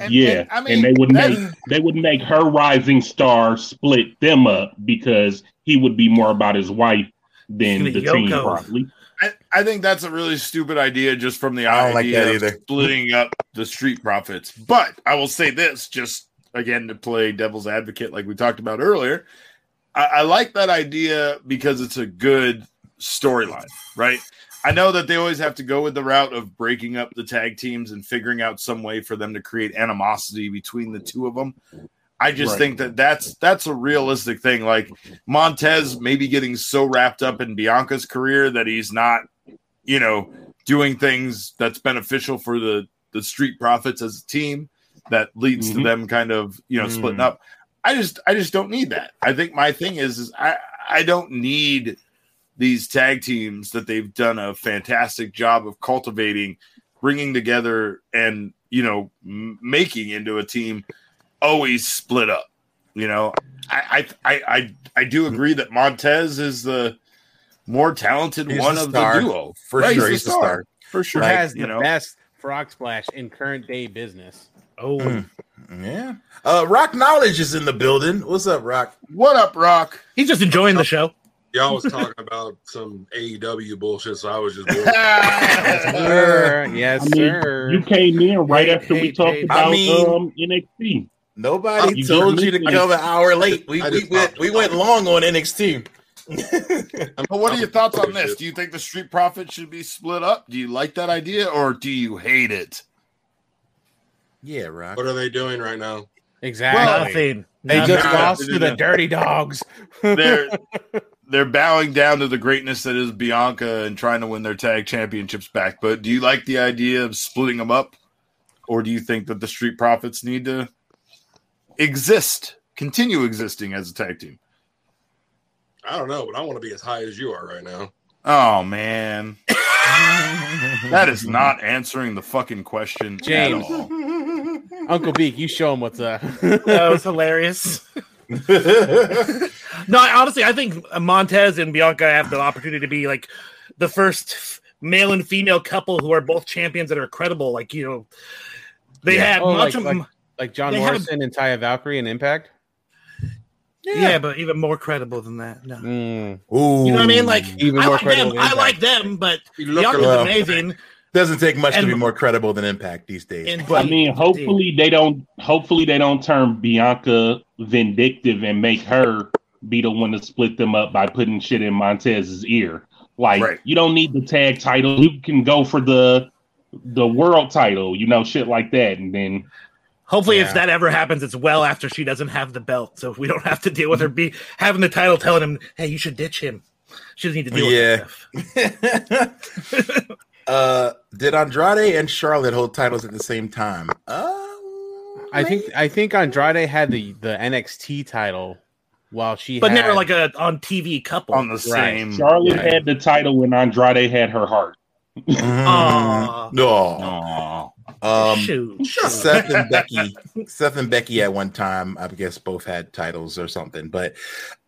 And- yeah, and, I mean, and they would make they would make her rising star split them up because he would be more about his wife than The the team probably. I, I think that's a really stupid idea just from the I don't like idea that of either. splitting up the street profits. But I will say this, just again to play devil's advocate, like we talked about earlier. I, I like that idea because it's a good storyline, right? I know that they always have to go with the route of breaking up the tag teams and figuring out some way for them to create animosity between the two of them. I just Right. think that that's that's a realistic thing. Like Montez maybe getting so wrapped up in Bianca's career that he's not, you know, doing things that's beneficial for the the Street Profits as a team that leads to Mhm. them kind of you know Mm. splitting up. I just I just don't need that. I think my thing is is I I don't need these tag teams that they've done a fantastic job of cultivating, bringing together, and you know m- making into a team. Always split up. You know, I I I I, I do agree that Montez is the more talented He's one the of star. the duo. For Right, sure, the he's the star. for Who sure. has you the know, best frog splash in current day business? Oh, Mm. Yeah. Uh, Rock Knowledge is in the building. What's up, Rock? what up, Rock? he's just enjoying the show. Y'all was talking about some AEW bullshit, so I was just doing Yes, sir. Yes, I mean, sir. you came in right Hey, after hey, we talked hey. about I mean- um, NXT. Nobody You told you to come an hour late. We, I we went we went long on NXT. But what are your thoughts on this? Do you think the Street Profits should be split up? Do you like that idea or do you hate it? yeah, right. What are they doing right now? exactly. Nothing. they Nothing. just lost to the. Dirty Dawgs. They're they're bowing down to the greatness that is Bianca and trying to win their tag championships back. But do you like the idea of splitting them up, or do you think that the Street Profits need to exist, continue existing as a tag team? I don't know, but I want to be as high as you are right now. Oh man, that is not answering the fucking question James. at all. Uncle Beak, you show him what's up. That was hilarious. No, I, honestly, I think Montez and Bianca have the opportunity to be like the first male and female couple who are both champions that are credible. Like you know, they Yeah. had Oh, like- Macho- like- like John They have- Morrison and Taya Valkyrie and Impact. yeah. but even more credible than that. No. Mm. Ooh. You know what I mean? Like Even I more like credible them. than I like Impact. them, but You look Bianca's around. amazing. doesn't take much to be more credible than Impact these days. And I mean, hopefully they don't. Hopefully they don't turn Bianca vindictive and make her be the one to split them up by putting shit in Montez's ear. Like Right. you don't need the tag title. You can go for the the world title. You know, shit like that, and then Hopefully, Yeah. if that ever happens, it's well after she doesn't have the belt, so we don't have to deal with her be having the title telling him, "Hey, you should ditch him." She doesn't need to deal Yeah. with that stuff. uh, did Andrade and Charlotte hold titles at the same time? Uh, I think I think Andrade had the the NXT title while she But had, never like a on TV couple. on the same. Charlotte Right. had the title when Andrade had her heart. Aw. no. Aw. Um, Shoot. Seth and Becky, Seth and Becky at one time, I guess both had titles or something. But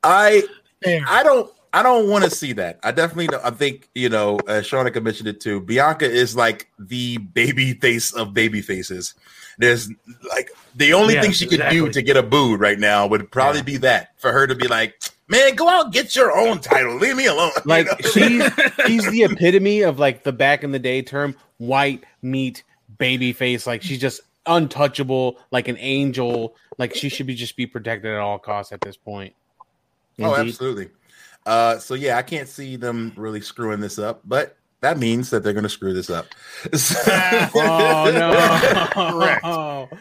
I, Fair. I don't, I don't want to see that. I definitely, don't, I think you know, uh, Shauna mentioned it too. Bianca is like the baby face of baby faces. There's like the only Yes, thing she could do to get a booed right now would probably be that for her to be like, "Man, go out and get your own title. Leave me alone." You like know? she's she's the epitome of like the back in the day term white meat baby face. Like she's just untouchable, like an angel. Like she should be just be protected at all costs at this point. Oh, absolutely. Uh, so yeah, I can't see them really screwing this up, but that means that they're going to screw this up. Oh no!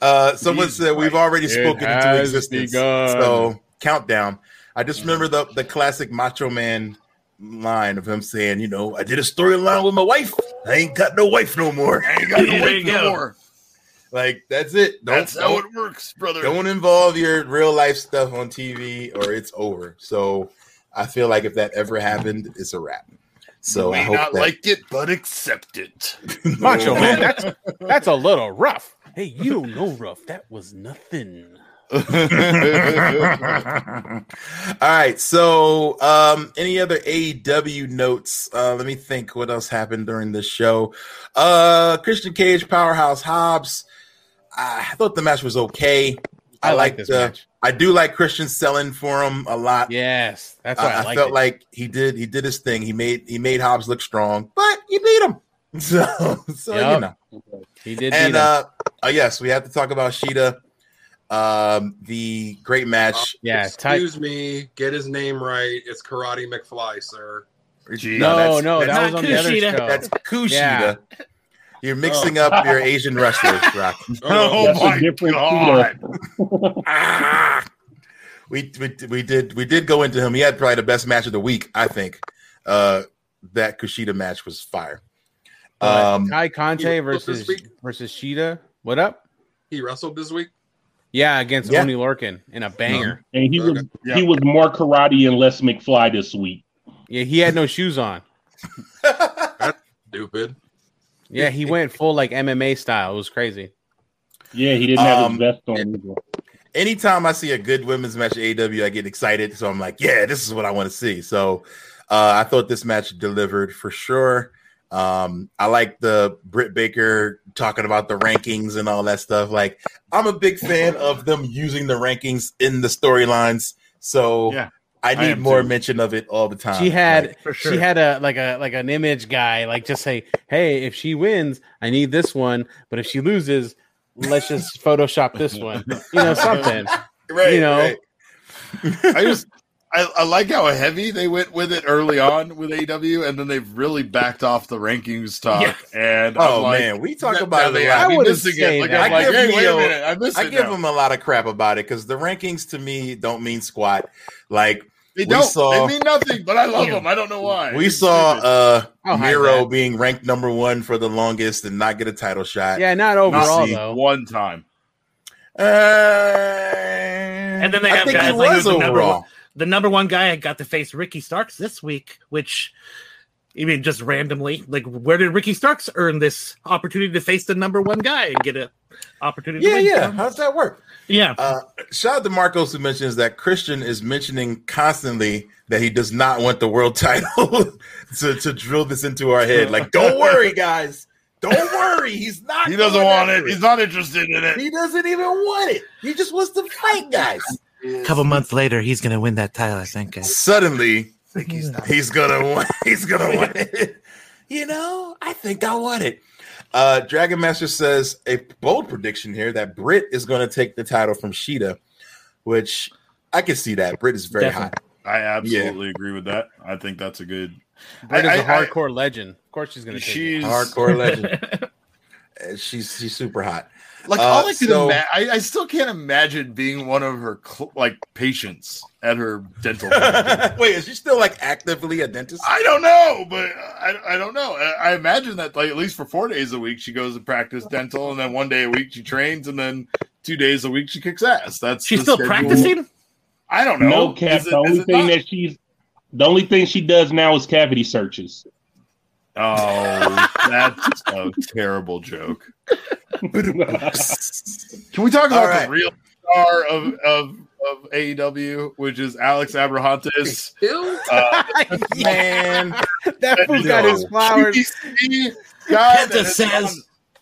uh, someone He's said we've right. already spoken into has existence. begun. So countdown. I just remember the the classic Macho Man line of him saying, "You know, I did a storyline with my wife. I ain't got no wife no more. I ain't got no wife no go. more." Like that's it. Don't, That's how don't, it works, brother. don't involve your real life stuff on TV or it's over. So I feel like if that ever happened, it's a wrap. So I May hope not that, like it, but accept it. Macho man, that's that's a little rough. Hey, you don't know rough. That was nothing. All right. So, um, any other AEW notes? Uh, let me think. What else happened during this show? Uh, Christian Cage, Powerhouse Hobbs. I thought the match was okay. I, like this the, match. I do like Christian selling for him a lot. Yes, that's why I, I, I like felt it. like he did he did his thing. He made he made Hobbs look strong, but he beat him. So so you know. he did. And beat him. uh, uh yes, we have to talk about Shida. Um, the great match. yeah, tight. Excuse me. Get his name right. It's Karate McFly, sir. Gee. No, that's- no, that that's was on the other show. That's Kushida. Yeah. You're mixing up your Asian wrestlers, Rock. Oh That's a my different god! Ah! we, we we did we did go into him. He had probably the best match of the week, I think. Uh, that Kushida match was fire. Um, Kai Conte versus versus Sheeta. What up? He wrestled this week. Yeah, against Yeah. Oney Lorcan in a banger. And he was Yeah. he was more karate and less McFly this week. Yeah, he had no shoes on. That's stupid. Yeah, he went full like MMA style. It was crazy. Yeah, he didn't have Um, his vest on. either. anytime I see a good women's match at AW, I get excited. So I'm like, yeah, this is what I want to see. So uh, I thought this match delivered for sure. Um, I like the Britt Baker talking about the rankings and all that stuff. Like, I'm a big fan of them using the rankings in the storylines. So Yeah, I I need am more too. mention of it all the time. She had Like, For sure. she had a like a like an image guy like just say, "Hey, if she wins, I need this one, but if she loses, let's just Photoshop this one." You know, something. right, you know, right. I just I, I like how heavy they went with it early on with AW, and then they've really backed off the rankings talk. Yeah. And Oh I'm like, man, we talk about it they a lot. have me I wouldn't missing say it. Like. I'm like, give hey, wait a Neo- minute, I I give now. them a lot of crap about it because the rankings to me don't mean squat. Like They we don't. saw- they mean nothing, but I love Yeah. them. I don't know why. we It's saw uh I'll Miro that. being ranked number one for the longest and not get a title shot. Yeah, not Not overall see though. one time. Uh, And then they I have think guys it like was the number overall. one, the number one guy I got to face Ricky Starks this week, which I mean just randomly, like where did Ricky Starks earn this opportunity to face the number one guy and get a opportunity? to Yeah, win? yeah. How's that work? yeah. Uh, shout out to Marcos who mentions that Christian is mentioning constantly that he does not want the world title to, to drill this into our head. Like, don't worry, guys. Don't worry. He's not. He doesn't want after it. He's not interested in it. He doesn't even want it. He just wants to fight, guys. A couple months later, he's gonna win that title. I think. Suddenly, he's gonna win. He's gonna want it. You know, I think I want it. Uh, Dragon Master says a bold prediction here that Britt is going to take the title from Shida, which I can see that. Britt is very Definitely. hot. I absolutely agree with that. I think that's a good. Britt is I- a I- I- hardcore legend. Of course, she's gonna take it. She's Hardcore legend. Uh, She's she's super hot. Like Uh, all I can so- imagine. I, I still can't imagine being one of her cl- like patients at her dental. Wait, is she still like actively a dentist? I don't know, but I, I don't know. I, I imagine that like at least for four days a week she goes to practice dental, and then one day a week she trains, and then two days a week she kicks ass. That's She's still schedule. practicing. I don't know. No cap. Is it- the is only it thing not? that she's the only thing she does now is cavity searches. Oh, that's a terrible joke. Can we talk about All right. the real star of of of AEW, which is Alex Abrahantes? Uh, Man, that fool got his flowers. QVC guy that says- gone-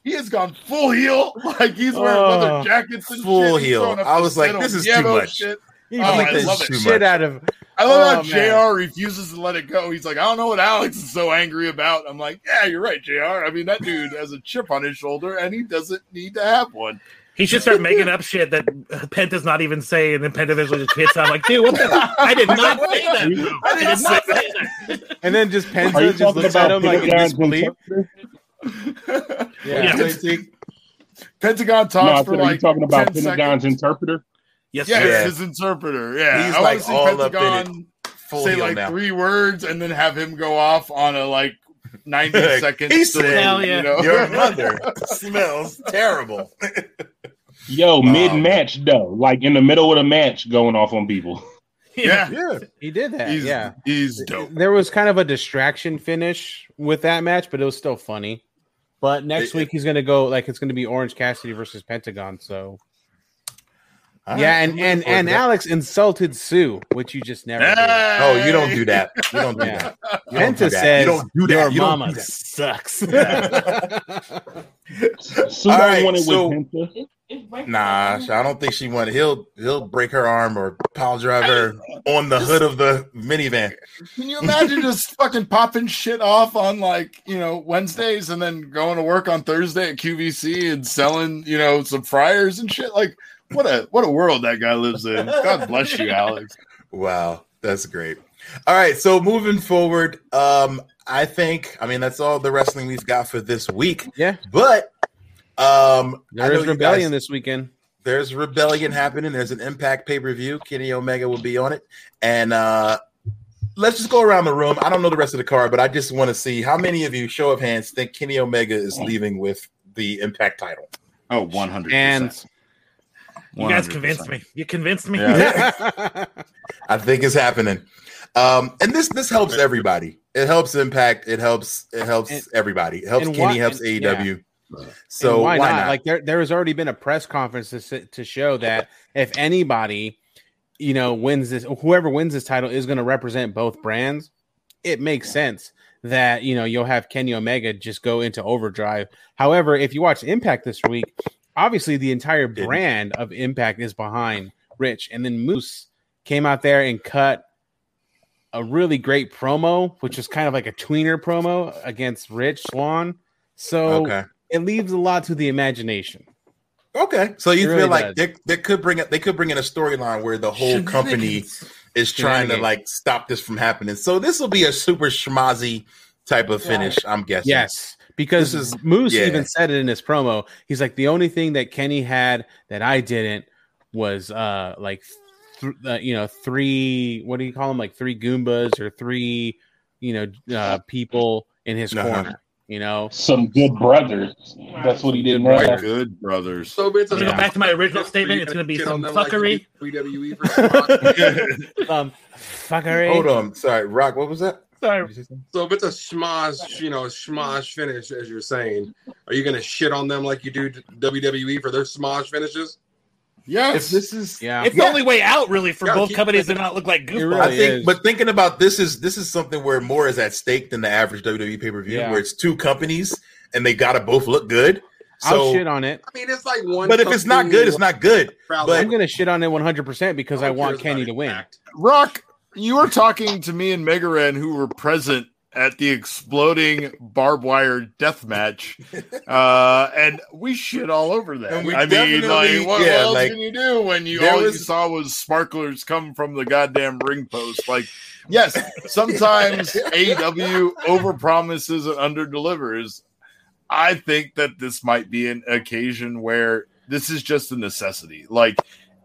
he has gone full heel, like he's wearing Oh, leather jackets and full shit. He's heel. I was like, this is too much. Shit. He Oh, beat I the love it. Shit out of. I love Oh, how man. Jr. refuses to let it go. He's like, I don't know what Alex is so angry about. I'm like, yeah, you're right, Jr. I mean, that dude has a chip on his shoulder, and he doesn't need to have one. He should start making up shit that Penta's not even saying, and then Penta eventually just hits. I'm like, dude, what the? I did not say that. I did not say that. And then just Are Penta just talking looks at about him like in Pentagon's disbelief. interpreter? Yeah. Yeah. Pentagon talks No, I for said, are you like talking about Pentagon's seconds. interpreter? Yes, Yes, sir. Yeah. his interpreter. Yeah, He's I like want to see all up in Pentagon Full say like now. three words and then have him go off on a like 90 second. He story, said, Hell yeah. you know? Your mother smells terrible. Yo, Wow. mid match though, like in the middle of the match, going off on people. yeah, yeah. He did that. he's yeah. he's dope. There was kind of a distraction finish with that match, but it was still funny. But next It- week he's gonna go like it's gonna be Orange Cassidy versus Pentagon. So All yeah, right, and and and that. Alex insulted Sue, which you just never did. Oh, you don't do that. You don't do Yeah. that. You don't do Penta that. says you don't do that. your You mama do that. sucks. Sue All don't right, want so- with Penta. Nah, I don't think she wanted. He'll he'll break her arm or pile drive her on the hood of the minivan. Can you imagine just fucking popping shit off on like you know Wednesdays and then going to work on Thursday at QVC and selling you know some fryers and shit? Like what a what a world that guy lives in. God bless you, Alex. Wow, that's great. All right, so moving forward, um, I think I mean that's all the wrestling we've got for this week. yeah, But um, there's rebellion guys- this weekend. there's rebellion happening. There's an Impact pay per view. Kenny Omega will be on it, and uh, let's just go around the room. I don't know the rest of the card, but I just want to see how many of you, show of hands, think Kenny Omega is leaving with the Impact title. Oh, 100 And You guys convinced me. You convinced me. Yeah. I think it's happening. Um, and this this helps everybody. It helps Impact. It helps. It helps And- everybody. It helps Kenny. why- helps and- AEW. And So why, why, not? not? Like there, there has already been a press conference to to show that if anybody, you know, wins this, whoever wins this title is going to represent both brands. It makes sense that you know you'll have Kenny Omega just go into overdrive. However, if you watch Impact this week, obviously the entire brand of Impact is behind Rich, and then Moose came out there and cut a really great promo, which is kind of like a tweener promo against Rich Swann. So okay. it leaves a lot to the imagination. Okay. So you It feel really like they, they could bring it. They could bring in a storyline where the whole company is trying to like stop this from happening. So this will be a super schmozzy type of finish. I'm guessing. Yes, because is- Moose yeah. even said it in his promo. He's like, the only thing that Kenny had that I didn't was uh like, th- uh, you know, three. What do you call them? Like three Goombas or three, you know, uh, people in his Uh-huh. corner. You know, Some good brothers. That's what he didn't Good have. Good brothers. So it's a, To go back to my original statement, it's going to be some on them like fuckery. WWE for um, fuckery. Hold on. Sorry, Rock. What was that? Sorry. So if it's a schmoz, you know, schmoz finish, as you're saying, are you going to shit on them like you do WWE for their schmoz finishes? yes. If this is, Yeah, It's the only way out, really, for Yeah, both companies to not look like really. I think, is. but thinking about this is this is something where more is at stake than the average WWE pay per view, Yeah. where it's two companies and they gotta both look good. I'll shit on it. I mean, it's like one. but if it's not good, it's not good. But I'm gonna shit on it 100 percent because I want Kenny to win. Rock, you were talking to me and Megaran, who were present at the exploding barbed wire death match, uh, and we shit all over that. I mean, like, what, yeah, else like, can you do when you all you saw was sparklers come from the goddamn ring post? Like, yes, sometimes AEW overpromises and underdelivers. I think that this might be an occasion where this is just a necessity. Like,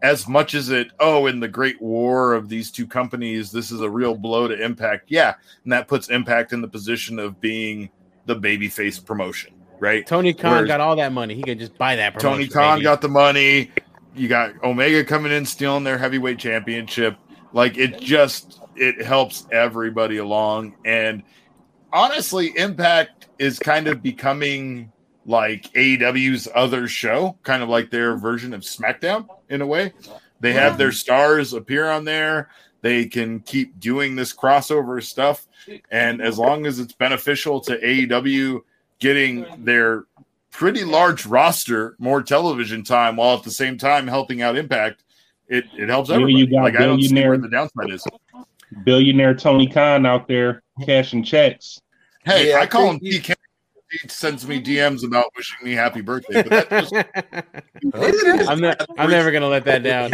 as much as it, oh, in the great war of these two companies, this is a real blow to Impact. Yeah. And that puts Impact in the position of being the babyface promotion, right? Tony Khan Whereas got all that money. He could just buy that. Tony Khan baby. got the money. You got Omega coming in, stealing their heavyweight championship. Like, it just, it helps everybody along. And honestly, Impact is kind of becoming like AEW's other show, kind of like their version of SmackDown in a way. They have their stars appear on there. They can keep doing this crossover stuff. And as long as it's beneficial to AEW getting their pretty large roster more television time while at the same time helping out Impact, it, it helps Yeah, everybody. you got like, I don't see where the downside is. Billionaire Tony Khan out there cashing checks. Hey, Yeah, I I call him think PK. He sends me DMs about wishing me happy birthday. But that's just, I'm not. I'm never gonna let that down.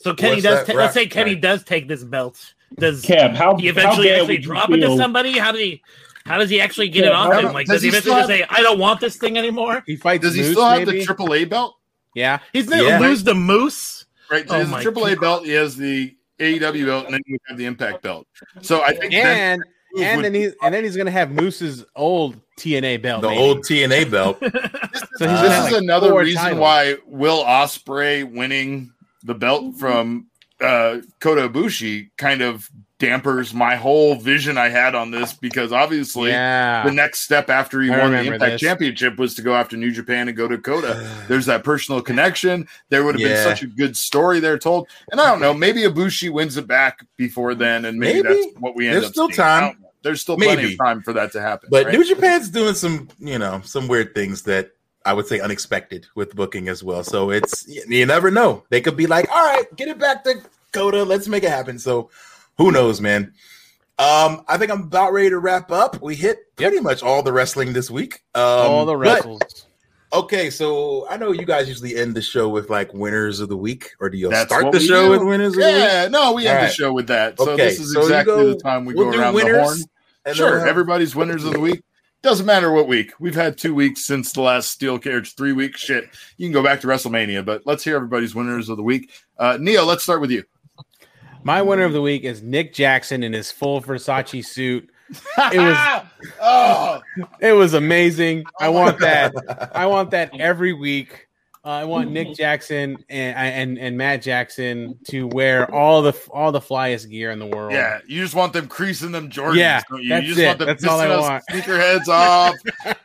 So Kenny What's does. that ta- let's say Kenny right. does take this belt. Does Cab, how he eventually how actually would you drop it to somebody? How do he? How does he actually get Yeah, it off him? Like, does does he he eventually still just say, "I don't want this thing anymore"? he fights. does he Moose, still have maybe? the AAA belt? Yeah, He's gonna Yeah. lose the moose. Right, Oh he has the AAA God. belt. He has the AEW belt, and then you have the Impact belt. So I think and move and then he's and then he's gonna have Moose's old TNA belt. the maybe. old TNA belt. So he's this is like, another reason titles. why Will Ospreay winning the belt from uh, Kota Ibushi kind of dampers my whole vision I had on this because obviously Yeah. the next step after he I won the Impact this. Championship was to go after New Japan and go to Dakota. There's that personal connection. There would have Yeah. been such a good story there told. And I don't know, maybe Ibushi wins it back before then, and maybe, Maybe. that's what we end There's up still seeing. Time. Don't know. There's still plenty Maybe. of time for that to happen. But right? New Japan's doing some, you know, some weird things that I would say unexpected with booking as well. So it's you you never know. They could be like, "All right, get it back to Kota. Let's make it happen." So who knows, man? Um, I think I'm about ready to wrap up. We hit pretty much all the wrestling this week. Um, All the but- wrestles. Okay, so I know you guys usually end the show with like winners of the week, or do you That's start the show do. with winners of the week? yeah, no, we end All the show with that. So Okay, this is so you exactly go- the time we we'll go around winners, the horn. And Sure, we'll have- everybody's winners of the week. Doesn't matter what week. We've had two weeks since the last Steel carriage, three weeks. Shit, you can go back to WrestleMania, but let's hear everybody's winners of the week. Uh, Neil, let's start with you. My winner of the week is Nick Jackson in his full Versace suit. It was oh, it was amazing. I want that. I want that every week. Uh, I want Nick Jackson and and and Matt Jackson to wear all the all the flyest gear in the world. yeah, you just want them creasing them Jordans. Yeah, don't you? that's you just it. want them That's all I pissing us want. sneakerheads off,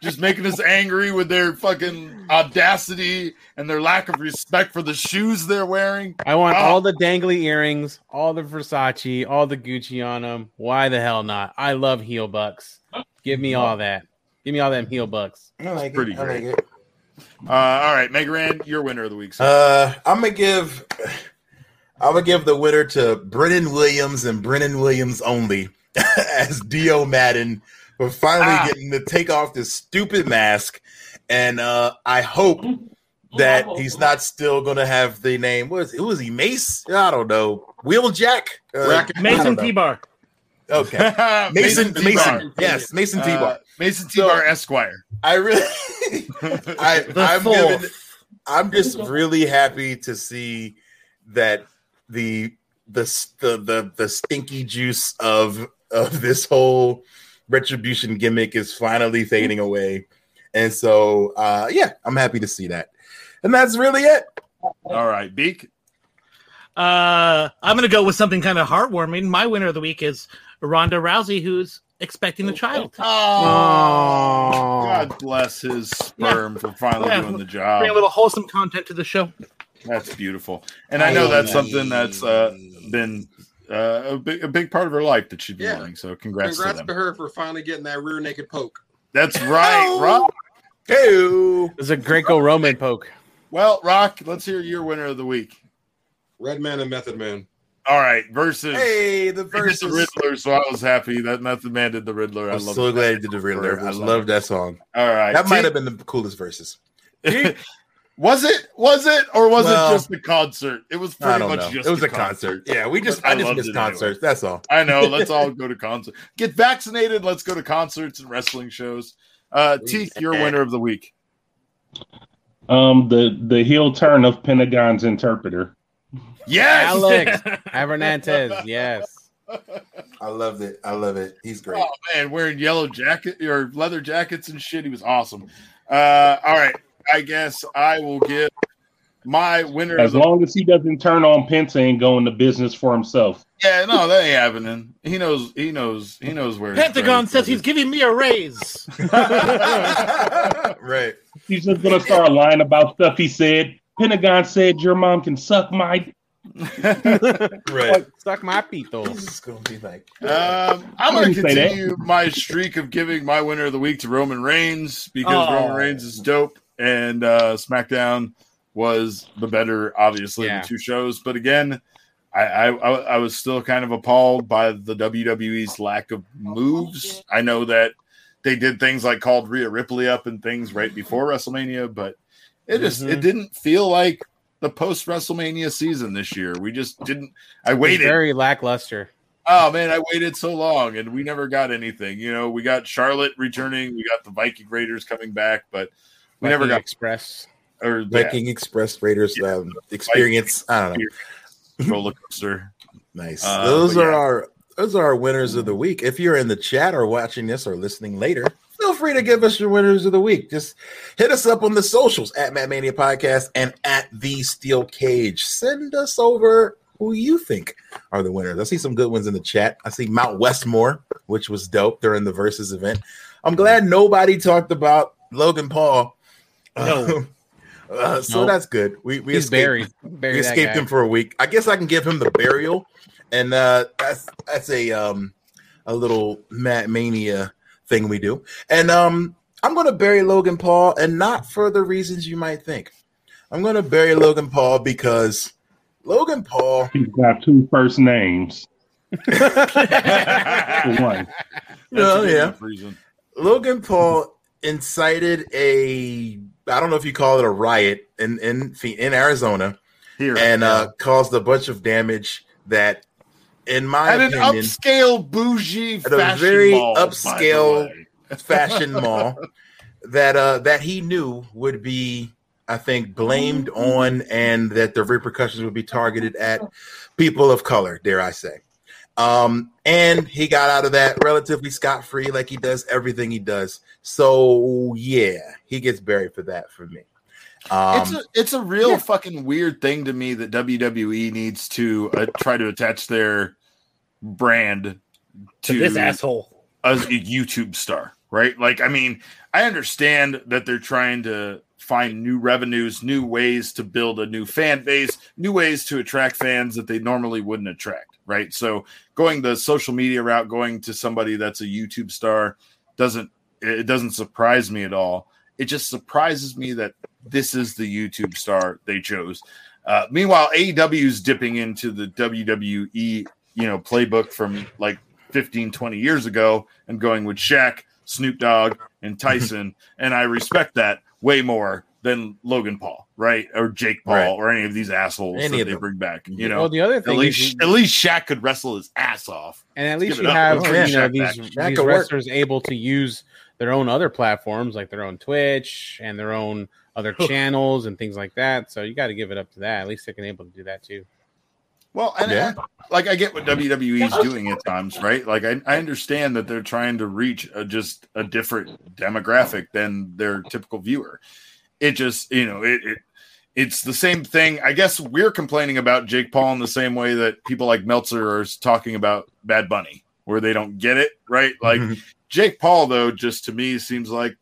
just making us angry with their fucking audacity and their lack of respect for the shoes they're wearing. I want Oh. all the dangly earrings, all the Versace, all the Gucci on them. Why the hell not? I love heel bucks. Give me all that. Give me all them heel bucks. I like Pretty it. I great. like it. Uh, all right, Megaran, your winner of the week. sir. Uh, I'm gonna give. I'm gonna give the winner to Brennan Williams and Brennan Williams only as Dio Maddin for finally Ah. getting to take off this stupid mask, and uh, I hope that he's not still gonna have the name. Was it was he Mace? I don't know. Wheeljack. Uh, Mason don't. T Bar. Okay. Mason. T-Bar. Mason. Yes, Mason T. Bar. Uh, Mason T. Bar Esquire. I really, I, The I'm fourth. giving, I'm just really happy to see that the the the the, the stinky juice of of this whole retribution gimmick is finally fading away, and so uh, yeah, I'm happy to see that, and that's really it. All right, Beak. Uh, I'm gonna go with something kind of heartwarming. My winner of the week is Ronda Rousey, who's expecting the child. Oh, Aw. God bless his sperm for finally Yeah. doing the job. Bring a little wholesome content to the show. That's beautiful, and I know that's something that's uh, been uh, a big a big part of her life that she's been Yeah. doing. So congrats, Congrats to to her for finally getting that rear naked poke. That's right, Rock. Hey, It's a Greco-Roman poke. Well, Rock, let's hear your winner of the week. Redman and Method Man. All right, versus. hey, the He did verses. the Riddler, so I was happy that Method Man did the Riddler. I I'm love so it. glad he did the Riddler. I love that song. All right, That might have been the coolest verses. was it? Was it, or was Well, it just the concert? It was pretty much know. just It was a concert. Yeah, we just I I, just loved miss it anyway. concerts. That's all. I know. Let's all go to concerts. Get vaccinated. Let's go to concerts and wrestling shows. Uh, Teeth, your winner of the week. Um, the the heel turn of Pentagon's interpreter. Yes. Alex Abernatez. Yes. I love it. I love it. He's great. Oh man, wearing yellow jacket or leather jackets and shit. He was awesome. Uh, all right. I guess I will give my winner As of the long as he doesn't turn on Penta and go into business for himself. Yeah, no, that ain't happening. He knows. He knows. He knows where. Pentagon says he's giving me a raise. right. He's just gonna start lying about stuff he said. Pentagon said your mom can suck my. Right. Suck my pito. He's just gonna be like, Um, I'm going to didn't say continue my streak of giving my winner of the week to Roman Reigns because Oh. Roman Reigns is dope, and uh, SmackDown was the better, obviously, Yeah. of the two shows. But again, I, I I I was still kind of appalled by the WWE's lack of moves. I know that they did things like called Rhea Ripley up and things right before WrestleMania, but it just it Mhm. didn't feel like the post WrestleMania season this year. We just didn't. I waited. Very lackluster. Oh man, I waited so long and we never got anything. You know, we got Charlotte returning, we got the Viking Raiders coming back, but we never got Express. or yeah, Viking Express Raiders um, experience. I don't know. roller coaster. Nice. Uh, those are yeah. our those are our winners of the week. If you're in the chat or watching this or listening later, feel free to give us your winners of the week. Just hit us up on the socials at Matt Mania Podcast and at the Steel Cage. Send us over who you think are the winners. I see some good ones in the chat. I see Mount Westmore, which was dope during the versus event. I'm glad nobody talked about Logan Paul. No. Uh, so Nope. that's good. We we He's escaped, buried. Buried we escaped him for a week. I guess I can give him the burial, and uh, that's that's a um a little Matt Mania thing we do. And um, I'm gonna bury Logan Paul, and not for the reasons you might think. I'm gonna bury Logan Paul because Logan Paul. He's got two first names. For one. Well, a good yeah. reason. Logan Paul incited a I don't know if you call it a riot in in in Arizona Here and yeah. uh caused a bunch of damage that in my at an upscale bougie At a very mall, upscale- fashion mall that uh that he knew would be I think blamed on and that the repercussions would be targeted at people of color, dare I say. Um, and he got out of that relatively scot free, like he does everything he does. So yeah, he gets buried for that for me. Um, it's a it's a real yeah. fucking weird thing to me that WWE needs to uh, try to attach their brand To to this asshole. As a YouTube star, right? Like, I mean, I understand that they're trying to find new revenues, new ways to build a new fan base, new ways to attract fans that they normally wouldn't attract, right? So, going the social media route, going to somebody that's a YouTube star doesn't it doesn't surprise me at all. It just surprises me that this is the YouTube star they chose. Uh, meanwhile, AEW's dipping into the WWE, you know, playbook from like 15, 20 years ago and going with Shaq, Snoop Dogg, and Tyson. and I respect that way more than Logan Paul, right? Or Jake Paul Right. or any of these assholes Any that they them. bring back. Mhm. You know, well, the other thing is, least you- at least Shaq could wrestle his ass off. and at least you have Oh, you know Shaq these back. These could work. wrestlers able to use their own other platforms, like their own Twitch and their own other channels and things like that. So you got to give it up to that. At least they can able to do that too. Well, and Yeah. I- like I get what WWE is doing at times, right? Like I, I understand that they're trying to reach a, just a different demographic than their typical viewer. It just, you know, it, it it's the same thing. I guess we're complaining about Jake Paul in the same way that people like Meltzer are talking about Bad Bunny, where they don't get it, right? Like Mhm. Jake Paul, though, just to me seems like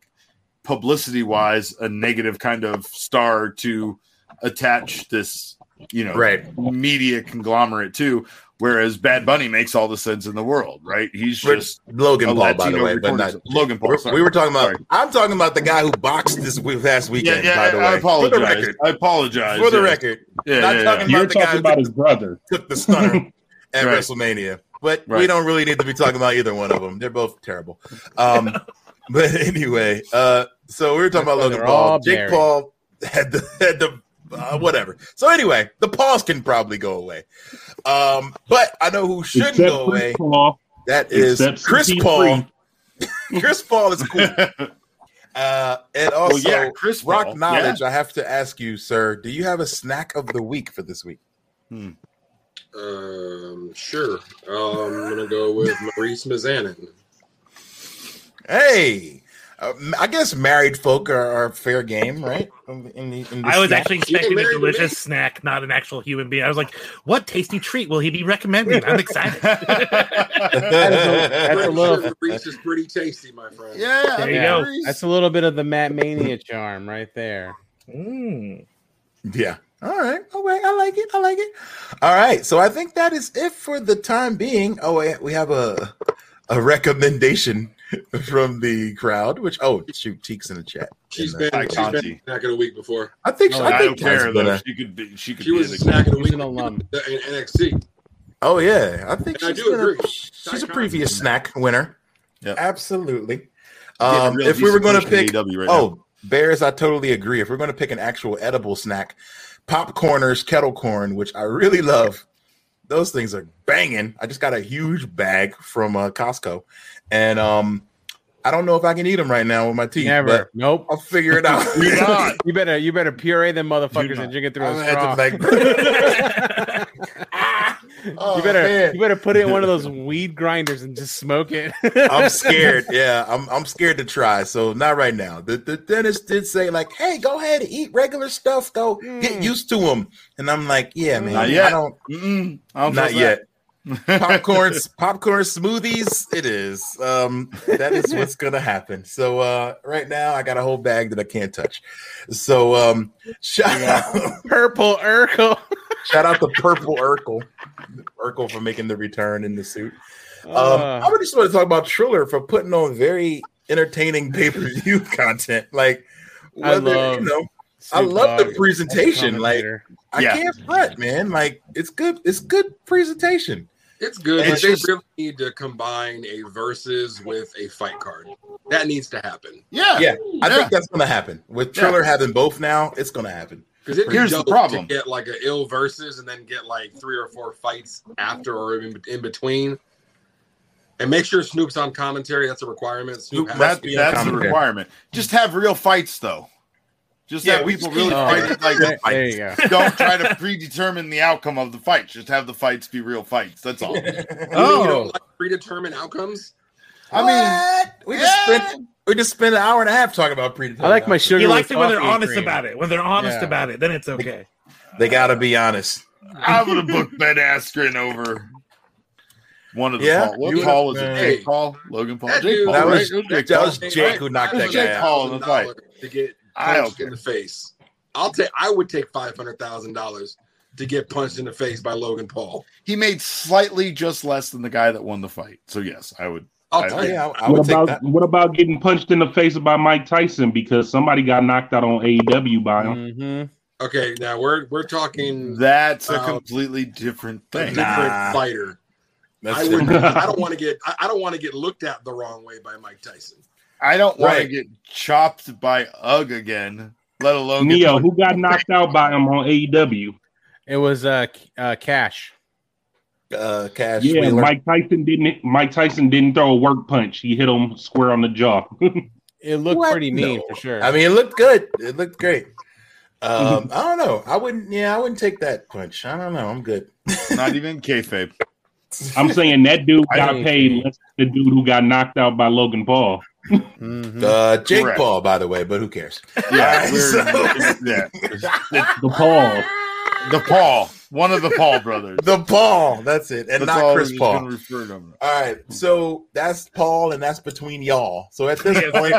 publicity wise a negative kind of star to attach this, you know, right. media conglomerate too. Whereas Bad Bunny makes all the sense in the world, right? He's We're- just Logan a Paul, by the way, but not Logan Paul. We're- sorry. we were talking about. Sorry. I'm talking about the guy who boxed this week, last Yeah, weekend. yeah. by the way, I for the apologize. record, I apologize. for the yeah. record, Yeah, Not yeah, talking yeah. You're the talking who about took- his brother. took the stunner at Right. WrestleMania. But we don't really need to be talking about either one of them. They're both terrible. Um, but anyway, uh, so we were talking about Logan Paul. Jake buried. Paul had the had the uh, whatever. So anyway, the pause can probably go away. Um, but I know who shouldn't Except go Chris away. Paul. That is Except Chris Paul. Chris Paul is cool. Uh, and also, yeah, Chris Rock Paul, Knowledge, I have to ask you, sir, do you have a snack of the week for this week? Um, sure. Um, I'm gonna go with Maryse Mizanin. Hey, uh, I guess married folk are, are fair game, right? In the- in the- in I was snack. actually expecting a married to me. delicious snack, not an actual human being. I was like, what tasty treat will he be recommending? I'm excited. That's a Pretty little- sure Maryse is pretty tasty, my friend. yeah, There you Yeah, go. that's a little bit of the Mad Mania charm right there. Mm. Yeah. All right. All right. I like it. I like it. All right. So I think that is it for the time being. Oh, wait, we have a a recommendation from the crowd. Which oh shoot, Teek's in the chat. She's In been, the- Hi, she's been Conti. snack of the week before. I think. Oh, I I think don't care Conti's been though. a- She could be. She could She be was the a snack of the week an alum. in NXT. Oh yeah, I think And I she's do been a- she's a previous snack winner. Yep. Absolutely. Um, if we were going to pick, AEW right now. oh, bears, I totally agree. If we're going to pick an actual edible snack, popcorners, kettle corn, which I really love. Those things are banging. I just got a huge bag from uh, Costco, and um, I don't know if I can eat them right now with my teeth. Never. Nope. I'll figure it out. You better you better puree them motherfuckers and drink it through I'm a straw. have to, like- Oh, you better man. you better put it in one of those weed grinders and just smoke it. I'm scared. Yeah, I'm I'm scared to try. So not right now. The the dentist did say like, "Hey, go ahead and eat regular stuff. Go get Mm. used to them." And I'm like, "Yeah, man. Not yet. I don't. Mm-mm, I don't Not yet. that. Popcorn, popcorn smoothies. It is. Um, that is what's gonna happen. So uh, right now, I got a whole bag that I can't touch. So um, shout out, Purple Urkel. Shout out to Purple Urkel, Urkel for making the return in the suit. Um, Uh, I would just want to talk about Triller for putting on very entertaining pay per view content. Like, I whether love you know, I love the Dogg as a presentation. Like. I Yeah. can't front, man. Like, it's good. It's good presentation. It's good, It's but they just- really need to combine a versus with a fight card. That needs to happen Yeah. Yeah, I Yeah. think that's going to happen with Yeah. Triller having both now. It's going to happen. Because it Here's the problem. to get like a ill versus and then get like three or four fights after or in, in between. And make sure Snoop's on commentary. That's a requirement. Snoop Snoop has must That, to be be on on that's the commentary. requirement. Just have real fights, though. Just Yeah, have we people just really Oh, fight. Like, yeah. there you go. don't try to predetermine the outcome of the fights. Just have the fights be real fights. That's all. You mean you Oh. don't like predetermined outcomes? I mean, What? we just yeah. spent we just spent an hour and a half talking about predetermined. I like my sugar. He likes it when they're honest cream. about it. When they're honest Yeah. about it, then it's okay. They got to be honest. I would have booked Ben Askren over one of the Yeah, Paul. What Paul was it? Jake Paul? Logan Paul? That Jake dude- Paul, That was- It was Jake that was Jake who knocked that Jake guy out. Paul in the fight. to get I punched don't in the face. I'll take. I would take five hundred thousand dollars to get punched in the face by Logan Paul. He made slightly just less than the guy that won the fight. So yes, I would. I'll I- yeah, I, I what would take about that. what about getting punched in the face by Mike Tyson because somebody got knocked out on AEW by him? Mhm. Okay, now we're we're talking That's a Um, completely different a thing. different Nah. fighter. That's I different. would. I don't want to get. I, I don't want to get looked at the wrong way by Mike Tyson. I don't want to get chopped by Ugg again, let alone get Neo, who got knocked out by him on AEW? It was uh, uh Cash. Uh, Cash Yeah, Wheeler. Mike Tyson didn't. Mike Tyson didn't throw a work punch. He hit him square on the jaw. It looked What? pretty mean No. for sure. I mean, it looked good. It looked great. Um, I don't know. I wouldn't. Yeah, I wouldn't take that punch. I don't know. I'm good. not even kayfabe. I'm saying that dude got paid less than the dude who got knocked out by Logan Paul. Mhm. Uh, Jake Correct. Paul, by the way, but who cares? Yeah, Alright, we're, so- yeah. The Paul. The Paul, one of the Paul brothers. The Paul. That's it, and That's not Chris Paul. refer to. All right, so that's Paul, and that's between y'all. So at this point,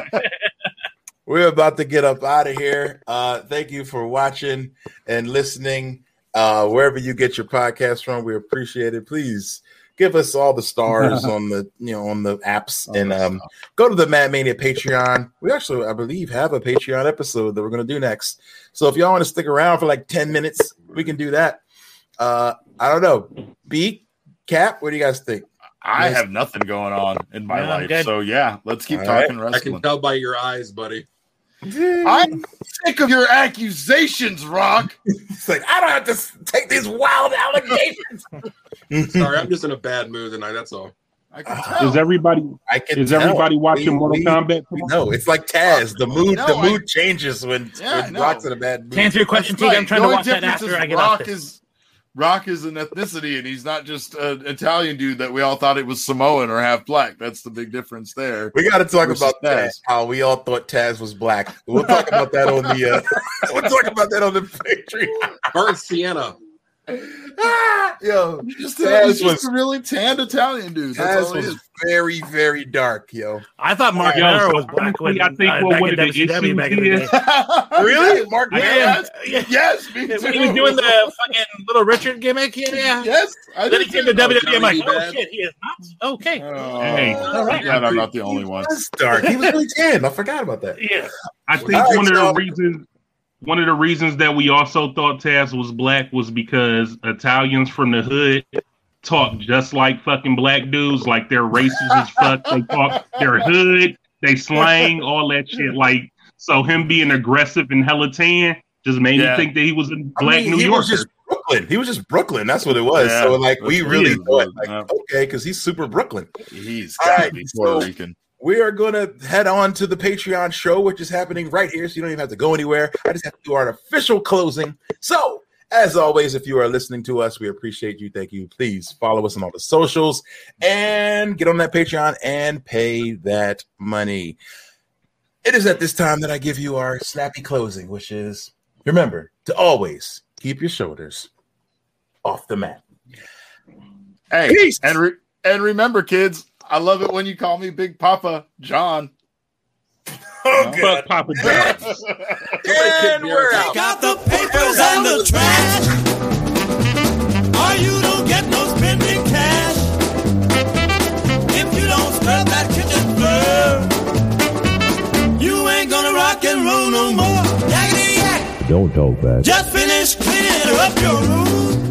we're about to get up out of here. Uh, thank you for watching and listening. Uh, wherever you get your podcast from, we appreciate it. Please give us all the stars on the you know on the apps, and um, go to the Mad Mania Patreon. We actually, I believe, have a Patreon episode that we're going to do next. So if y'all want to stick around for like ten minutes, we can do that. Uh, I don't know. Beat Cap, what do you guys think? I Yes. have nothing going on in my No, life, good. so yeah, let's keep All right. talking I can tell by your eyes, buddy. I'm sick of your accusations, Rock. It's like I don't have to take these wild allegations. Sorry, I'm just in a bad mood tonight. That's all. I can Uh, tell. Is everybody I can is tell. everybody watching We- Mortal we- Kombat? we know it's like Taz. The mood, No, the I- mood changes when, Yeah, when no. Rock's in a bad mood. To answer your question, That's right. I'm trying The to watch that after I get off this. is Rock is an ethnicity, and he's not just an Italian dude that we all thought it was Samoan or half black. That's the big difference there. We got to talk about that. Taz. How we all thought Taz was black. We'll talk about that on the. Uh, we'll talk about that on the Patreon. Burnt Sienna. Ah, yo, He's just, Taz he's just was- a really tanned Italian dude. That's Taz all he was very, very dark, yo. I thought Mark Yo, Guerrero was black when honestly, I think uh, what back one in of the WCW issues back in the day. really, Mark? Yeah, Yes. yeah. Yes, me too. When he was doing the fucking little Richard gimmick, yeah. yes, I Then he came to WWE. I'm like, oh Bad. shit, he is not okay. Oh, Hey. All right. glad I'm not the only one. He was dark. He was really tan. I forgot about that. Yeah, I think All right, one of the reasons one of the reasons that we also thought Taz was black was because Italians from the hood talk just like fucking black dudes, like they're racist as fuck. They talk their hood, they slang, all that shit. Like so, him being aggressive and hella tan just made Yeah. me think that he was a I black mean, New he Yorker. was just Brooklyn. He was just Brooklyn. That's what it was. Yeah, so like we really thought, like, yeah. okay, because he's super Brooklyn. He's All got to right, be Puerto so- Rican. We are going to head on to the Patreon show, which is happening right here. So you don't even have to go anywhere. I just have to do our official closing. So As always, if you are listening to us, we appreciate you. Thank you. Please follow us on all the socials and get on that Patreon and pay that money. It is at this time that I give you our snappy closing, which is remember to always keep your shoulders off the mat. Hey, Peace. and re- and remember, kids, I love it when you call me Big Papa John. Oh, Fuck Papa John. And we're out. Take out the papers and the trash. Or you don't get no spending cash. If you don't scrub that kitchen floor, you ain't gonna rock and roll no more. Yakety yak. Don't talk back. Just finish cleaning up your room.